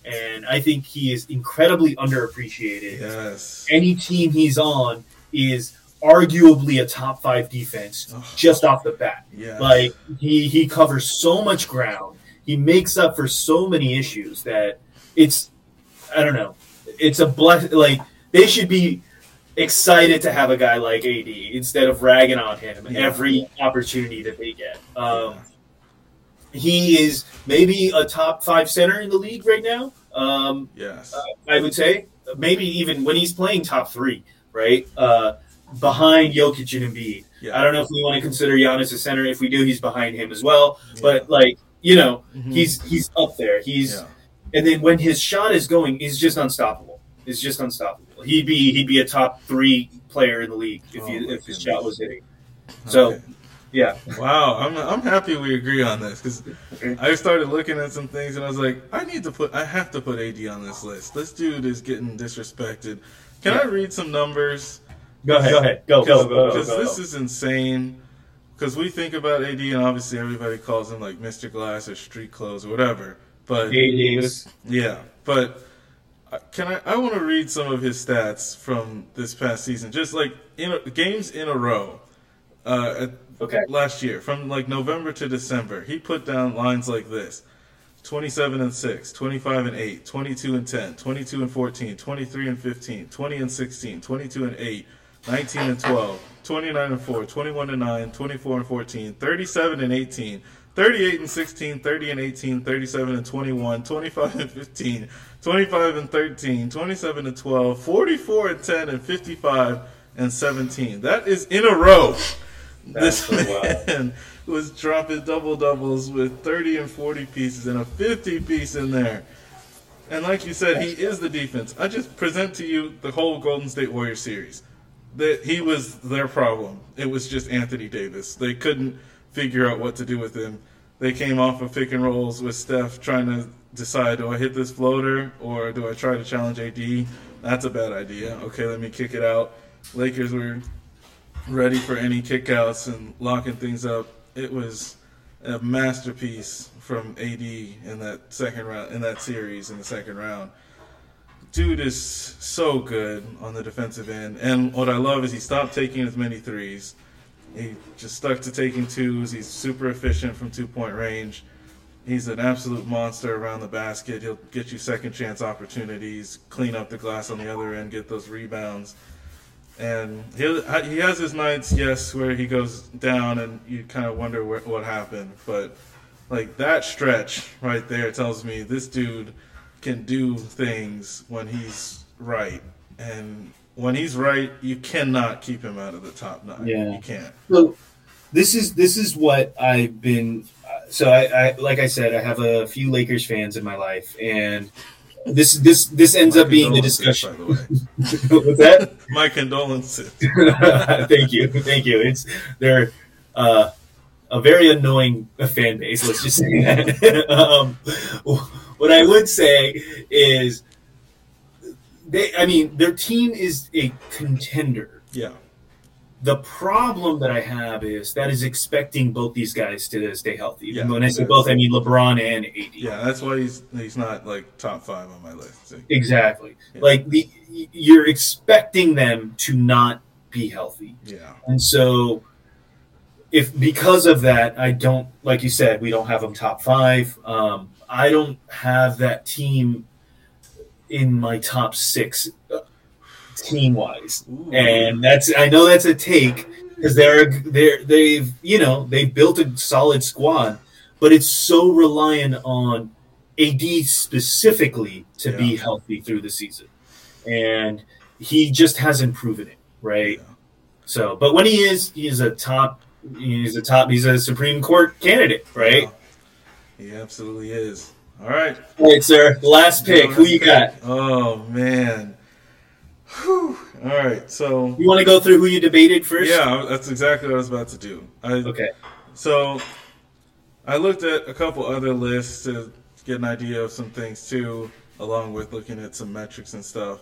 and I think he is incredibly underappreciated. Yes. Any team he's on is arguably a top five defense Ugh. just off the bat. Yeah. Like he he covers so much ground. He makes up for so many issues that it's I don't know. It's a bless like they should be excited to have a guy like AD instead of ragging on him Yeah. every opportunity that they get. Um, he is maybe a top five center in the league right now. Um, yes. I would say maybe even when he's playing top three, right? Uh, behind Jokic and Embiid. Yeah. I don't know if we want to consider Giannis a center. If we do, he's behind him as well. Yeah. But like you know, Mhm. he's he's up there. He's Yeah. and then when his shot is going, he's just unstoppable. It's just unstoppable. He'd be he'd be a top three player in the league if Oh, he, my if his shot was hitting. So Okay. yeah, Wow, I'm I'm happy we agree on this because I started looking at some things and I was like, I need to put, I have to put AD on this list. This dude is getting disrespected. Can I read some numbers? go ahead, go ahead, go go go. go, Because go. this is insane. Because we think about AD and obviously everybody calls him like Mr. Glass or Street Clothes or whatever. But Davis. Yeah, but can I? I want to read some of his stats from this past season, just like in a, games in a row. Uh, Okay. last year, from like November to December, he put down lines like this: 27 and 6, 25 and 8, 22 and 10, 22 and 14, 23 and 15, 20 and 16, 22 and 8, 19 and 12, 29 and 4, 21 and 9, 24 and 14, 37 and 18, 38 and 16, 30 and 18, 37 and 21, 25 and 15, 25 and 13, 27 and 12, 44 and 10, and 55 and 17. That is in a row. That's this so man was dropping double doubles with 30 and 40 pieces and a 50 piece in there. And like you said, he is the defense. I just present to you the whole Golden State Warriors series. That he was their problem. It was just Anthony Davis. They couldn't figure out what to do with him. They came off of pick and rolls with Steph trying to decide do I hit this floater or do I try to challenge AD? That's a bad idea. Okay, let me kick it out. Lakers were ready for any kickouts and locking things up. It was a masterpiece from AD in that second round in that series in the second round. Dude is so good on the defensive end, and what I love is he stopped taking as many threes. He just stuck to taking twos. He's super efficient from two point range. He's an absolute monster around the basket. He'll get you second chance opportunities, clean up the glass on the other end, get those rebounds. And he he has his nights, yes, where he goes down and you kind of wonder where, what happened. But like that stretch right there tells me this dude can do things when he's right, and when he's right, you cannot keep him out of the top nine. Yeah. you can't. So this is this is what I've been. uh, So I, I like I said, I have a few Lakers fans in my life, and this this this ends My up being the discussion. By the way, What's that? my condolences. thank you, thank you. It's they're uh, a very annoying fan base. Let's just say that. um, what I would say is, they. I mean, their team is a contender. Yeah, The problem that I have is that is expecting both these guys to stay healthy. Yeah. when I say both, I mean LeBron and AD. yeah. That's why he's he's not like top five on my list. Exactly. Yeah. Like the you're expecting them to not be healthy. Yeah. And so, if because of that, I don't like you said we don't have them top five. Um, I don't have that team in my top six uh, team wise, and that's I know that's a take because they're they're they've you know they've built a solid squad, but it's so reliant on AD specifically to be healthy through the season, and he just hasn't proven it right. Yeah. So, but when he is, he is a top. He's a top. He's a Supreme Court candidate, right? Yeah. He absolutely is. All right. All right, sir. Last pick. Who you got? Oh man. Whew. All right. So You want to go through who you debated first? yeah, that's exactly what I was about to do. I, Okay. So I looked at a couple other lists to get an idea of some things too, along with looking at some metrics and stuff.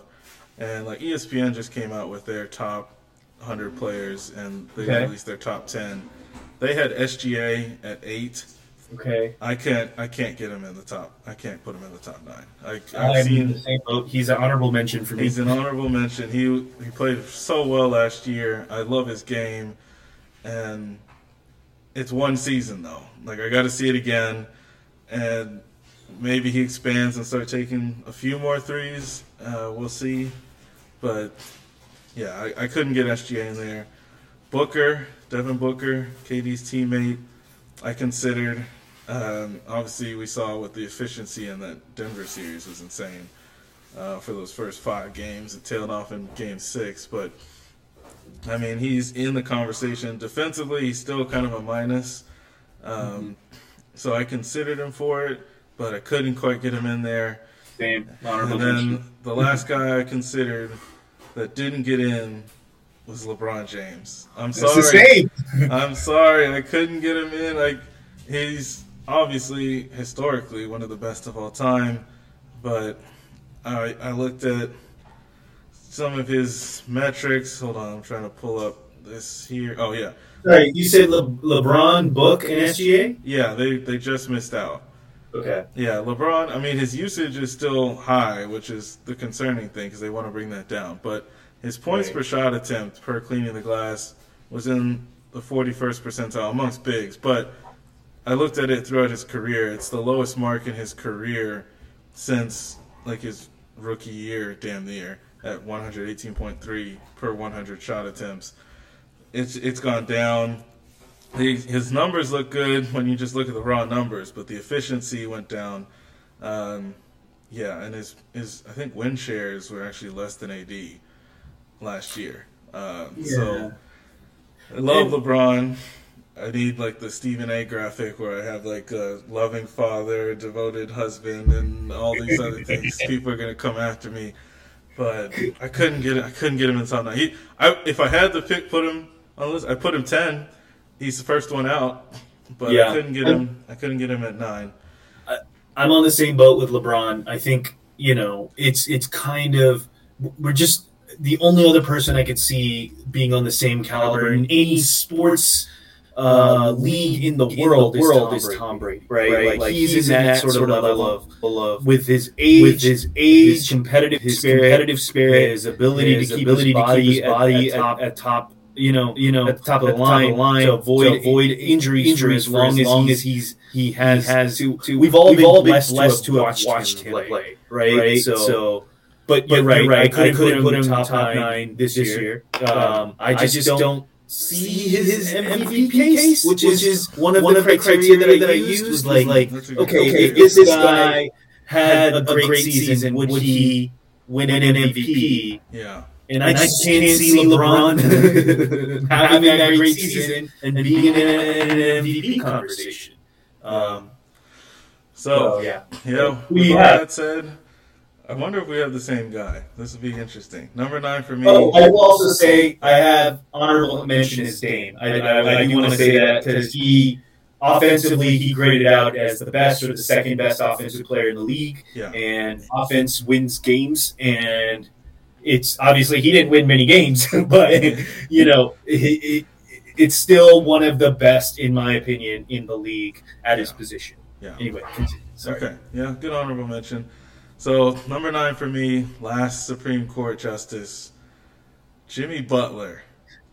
And like ESPN just came out with their top 100 players, and they Okay. released their top 10. They had SGA at eight. Okay. I can't. I can't get him in the top. I can't put him in the top nine. I, I've seen the same boat. He's an honorable mention for me. He's an honorable mention. He he played so well last year. I love his game, and it's one season though. Like I got to see it again, and maybe he expands and start taking a few more threes. Uh, we'll see, but yeah, I, I couldn't get SGA in there. Booker, Devin Booker, KD's teammate. I considered. Um, obviously, we saw what the efficiency in that Denver series was insane uh, for those first five games. It tailed off in game six, but I mean, he's in the conversation. Defensively, he's still kind of a minus. Um, So I considered him for it, but I couldn't quite get him in there. Same Honorable And then the last guy I considered that didn't get in was LeBron James. I'm It's sorry. I'm sorry, I couldn't get him in. Like he's obviously historically one of the best of all time, but I I looked at some of his metrics. Hold on, I'm trying to pull up this here. Oh yeah, Sorry, you said Le- LeBron, Book, and SGA. yeah. They they just missed out. Okay. Yeah, LeBron. I mean, his usage is still high, which is the concerning thing because they want to bring that down. But his points Right. per shot attempt per cleaning the glass was in the 41st percentile amongst bigs. But I looked at it throughout his career. It's the lowest mark in his career since like his rookie year, damn near at 118.3 per 100 shot attempts. It's it's gone down. He, his numbers look good when you just look at the raw numbers, but the efficiency went down. Um, yeah, and his his I think win shares were actually less than AD last year. Uh, So I love LeBron. I need like the Stephen A. graphic where I have like a loving father, devoted husband, and all these other things. People are gonna come after me, but I couldn't get it. I couldn't get him in top nine. He, I, if I had to pick, put him on the list, I put him ten. He's the first one out, but Yeah. I couldn't get him. I couldn't get him at nine. I'm on the same boat with LeBron. I think you know it's it's kind of we're just the only other person I could see being on the same caliber in any sports uh, league in the world, world is is Tom Tom Brady, right? right? Like, he's, in that, sort of level of, of with his age, with his age, his competitive his spirit, competitive spirit, his ability his to keep ability his to body, keep his at- body at, at- top, at top, you know, you know, at the top of the line, line to avoid- to avoid injuries, injuries for as long as he's- he's he has, has to, to- we've all we've been all blessed, blessed to have watched, him play, right? right? So, So- but but you're right, right, I couldn't I couldn't put him put him top, top nine, nine this year. year. Um, I just, don't, see see his his MVP MVP case, case, which which is is one of one the of criteria criteria that I that used used was was like, like, That's a good okay, criteria. if this guy had a great season, would he win an MVP? Yeah, And I just can't see LeBron having that great season and being in an MVP conversation. Um, so so yeah, yeah. We With all have- that said, I wonder if we have the same guy. This would be interesting. Number nine for me. Oh, I will also say I have honorable mention is Dame. I, I, I do want to say that because he offensively he graded out as the best or the second best offensive player in the league, Yeah. and offense wins games. And it's obviously he didn't win many games, but you know it, it, it's still one of the best in my opinion in the league at his position. Yeah. Anyway, continue. Sorry. Okay, yeah, good honorable mention. So number nine for me, last Supreme Court Justice, Jimmy Butler.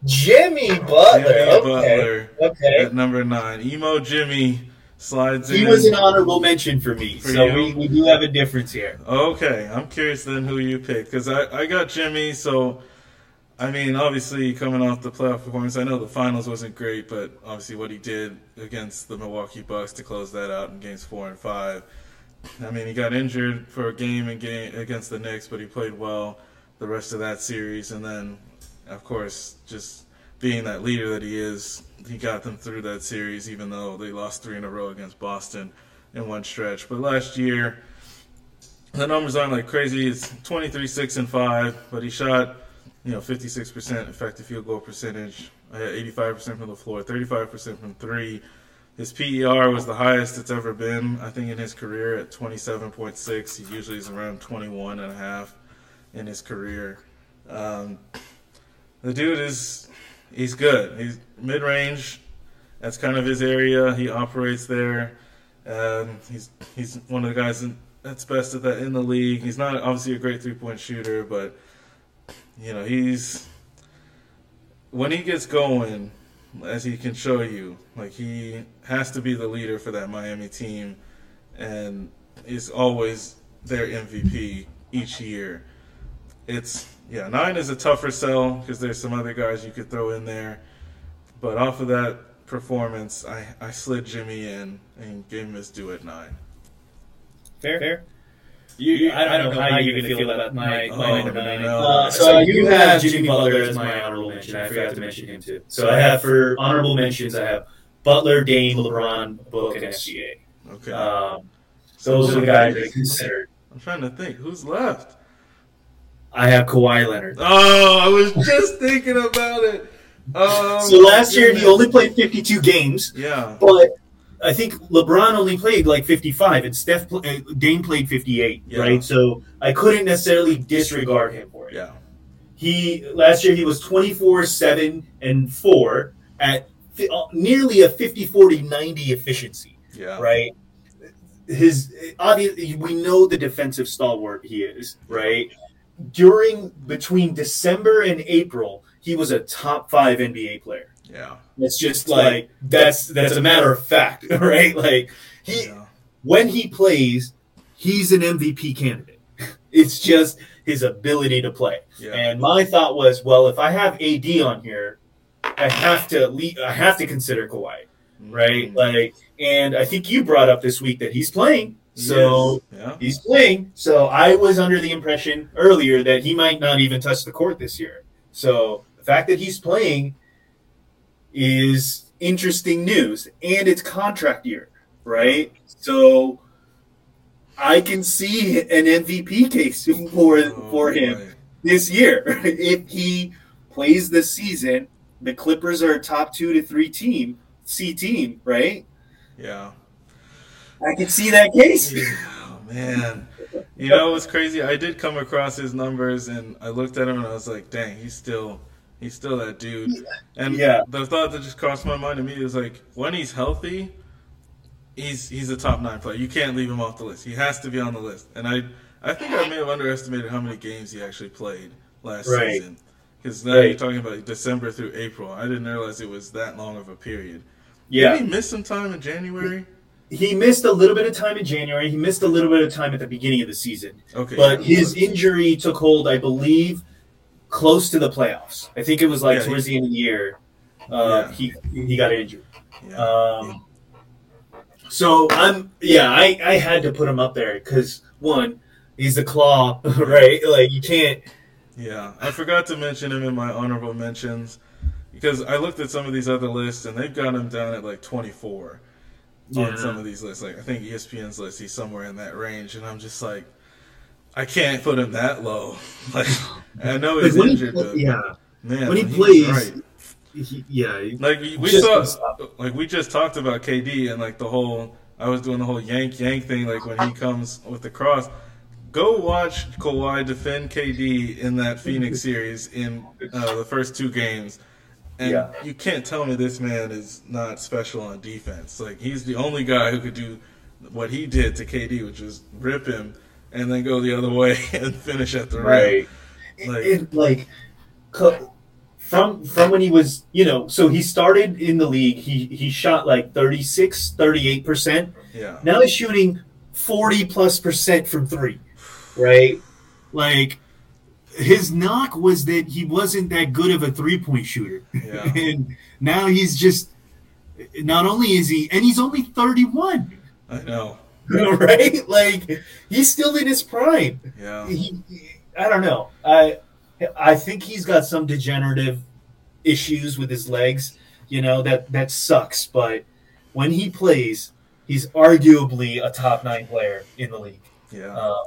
Jimmy Butler. Jimmy okay. Butler Okay. at number nine. Emo Jimmy slides He in. He was an honorable mention for me, For so you? we, we do have a difference here. Okay, I'm curious then who you pick because I, I got Jimmy. So, I mean, obviously coming off the playoff performance, I know the finals wasn't great, but obviously what he did against the Milwaukee Bucks to close that out in games four and five. I mean, he got injured for a game in game against the Knicks, but he played well the rest of that series, and then, of course, just being that leader that he is, he got them through that series, even though they lost three in a row against Boston in one stretch. But last year, the numbers aren't like crazy. It's 23, 6, and 5, but he shot, you know, 56% effective field goal percentage, uh, 85% from the floor, 35% from three. His PER was the highest it's ever been, I think, in his career at 27.6. He usually is around 21 and a half in his career. Um, the dude is, he's good. He's mid range. That's kind of his area. He operates there. Um, he's he's one of the guys in, that's best at that in the league. He's not obviously a great three point shooter, but you know he's when he gets going, as he can show you, like he has to be the leader for that Miami team, and is always their MVP each year. It's yeah, nine is a tougher sell because there's some other guys you could throw in there, but off of that performance, I I slid Jimmy in and gave him his due at nine. Fair, fair. You, I, I don't know how you're going to feel about my, Oh, my number nine. no. Uh, so you have Jimmy Butler as my honorable mention. I forgot to mention him too. So I have for honorable mentions, I have Butler, Dame, LeBron, Book, and SGA. Okay, Um, those are the guys I considered. I'm trying to think who's left. I have Kawhi Leonard. Oh, I was just thinking about it. Oh, So last year he only played 52 games, yeah, but I think LeBron only played like 55, and Steph pl- uh, Dame played 58, Yeah. right? So I couldn't necessarily disregard him for it. yeah, He last year he was 24 7 and 4 at Uh, nearly a 50 40 90 efficiency, yeah, right? His obviously we know the defensive stalwart he is, right? During between December and April, he was a top 5 NBA player. yeah, It's just like that's that's a matter of fact, right? Like he yeah. when he plays, he's an MVP candidate. It's just his ability to play. Yeah. And my thought was, well, if I have AD on here, I have to le- I have to consider Kawhi, right? Mhm. Like, and I think you brought up this week that he's playing, so Yes. yeah, he's playing. So I was under the impression earlier that he might not even touch the court this year. So the fact that he's playing is interesting news, and it's contract year, right? So I can see an MVP case for Oh, for him this year if he plays this season. The Clippers are a top two to three team, C team, right? Yeah. I can see that case. Oh man. You know what's crazy? I did come across his numbers and I looked at him and I was like, dang, he's still he's still that dude. And Yeah. the thought that just crossed my mind immediately was like, when he's healthy, he's he's a top nine player. You can't leave him off the list. He has to be on the list. And I I think I may have underestimated how many games he actually played last Right. season. Because now Right. you're talking about December through April. I didn't realize it was that long of a period. Yeah. Did he miss some time in January? He missed a little bit of time in January. He missed a little bit of time at the beginning of the season. Okay. But his injury took hold, I believe, close to the playoffs. I think it was like Yeah, towards the end of the year. Uh, Yeah. He he got injured. yeah. Um, so I'm yeah, I, I had to put him up there because one, he's the claw, right? Like you can't. Yeah, I forgot to mention him in my honorable mentions because I looked at some of these other lists and they've got him down at like 24 Yeah. on some of these lists. Like I think ESPN's list, he's somewhere in that range, and I'm just like, I can't put him that low. Like I know he's he injured, pl- but yeah, man, when he plays, right. he, yeah, like we, we saw, like we just talked about KD and like the whole. I was doing the whole yank yank thing, like when he comes with the cross. Go watch Kawhi defend KD in that Phoenix series in uh, the first two games, and Yeah. you can't tell me this man is not special on defense. Like he's the only guy who could do what he did to KD, which is rip him and then go the other way and finish at the rim. right. Like- It, like, from from when he was, you know, so he started in the league, he he shot like 36, 38%. Yeah. Now he's shooting 40 plus percent from 3. Right? Like his knock was that he wasn't that good of a three point shooter. Yeah. and now he's just not only is he and he's only 31. I know. right? Like he's still in his prime. Yeah. He, I don't know. I I think he's got some degenerative issues with his legs. You know that that sucks. But when he plays, he's arguably a top nine player in the league. Yeah. Uh,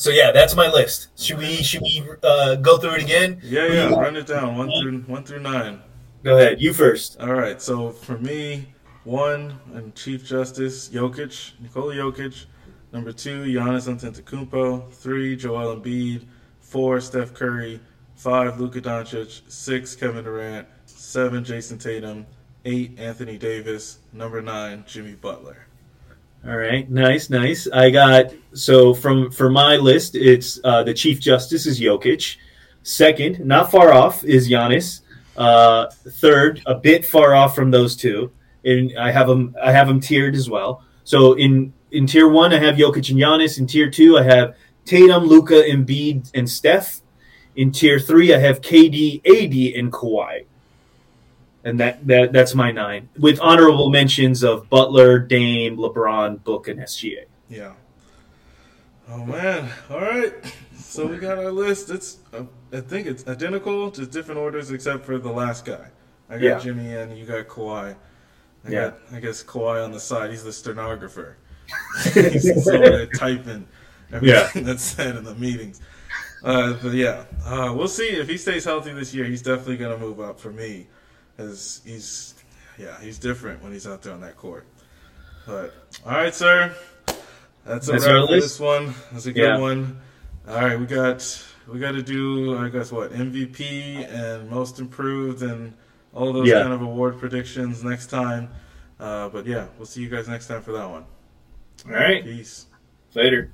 so yeah, that's my list. Should we should we uh, go through it again? yeah, yeah. Run it down. One through one through nine. Go ahead. You first. All right. So for me, one and Chief Justice Jokic, Nikola Jokic. Number two, Giannis Antetokounmpo. Three, Joel Embiid. Four, Steph Curry. Five, Luka Doncic. Six, Kevin Durant. Seven, Jayson Tatum. Eight, Anthony Davis. Number nine, Jimmy Butler. All right, nice, nice. I got so from for my list, it's uh, the Chief Justice is Jokic. Second, not far off, is Giannis. Uh, third, a bit far off from those two, and I have them. I have them tiered as well. So in in tier one, I have Jokic and Giannis. In tier two, I have Tatum, Luka, Embiid, and Steph. In tier three, I have KD, AD, and Kawhi. And that, that that's my nine, with honorable mentions of Butler, Dame, LeBron, Book, and SGA. Yeah. Oh man! All right. So we got our list. It's uh, I think it's identical, just different orders except for the last guy. I got Yeah. Jimmy and you got Kawhi. I Yeah. got I guess Kawhi on the side. He's the stenographer. He's there typing everything that's said in the meetings. Uh, but yeah, uh, we'll see if he stays healthy this year. He's definitely gonna move up for me, as he's yeah he's different when he's out there on that court. But all right, sir. That's a That's wrap for this one. That's a good Yeah. one. All right, we got we got to do I guess what MVP and most improved and all those Yeah. kind of award predictions next time. Uh, but yeah, we'll see you guys next time for that one. All right. Peace. Later.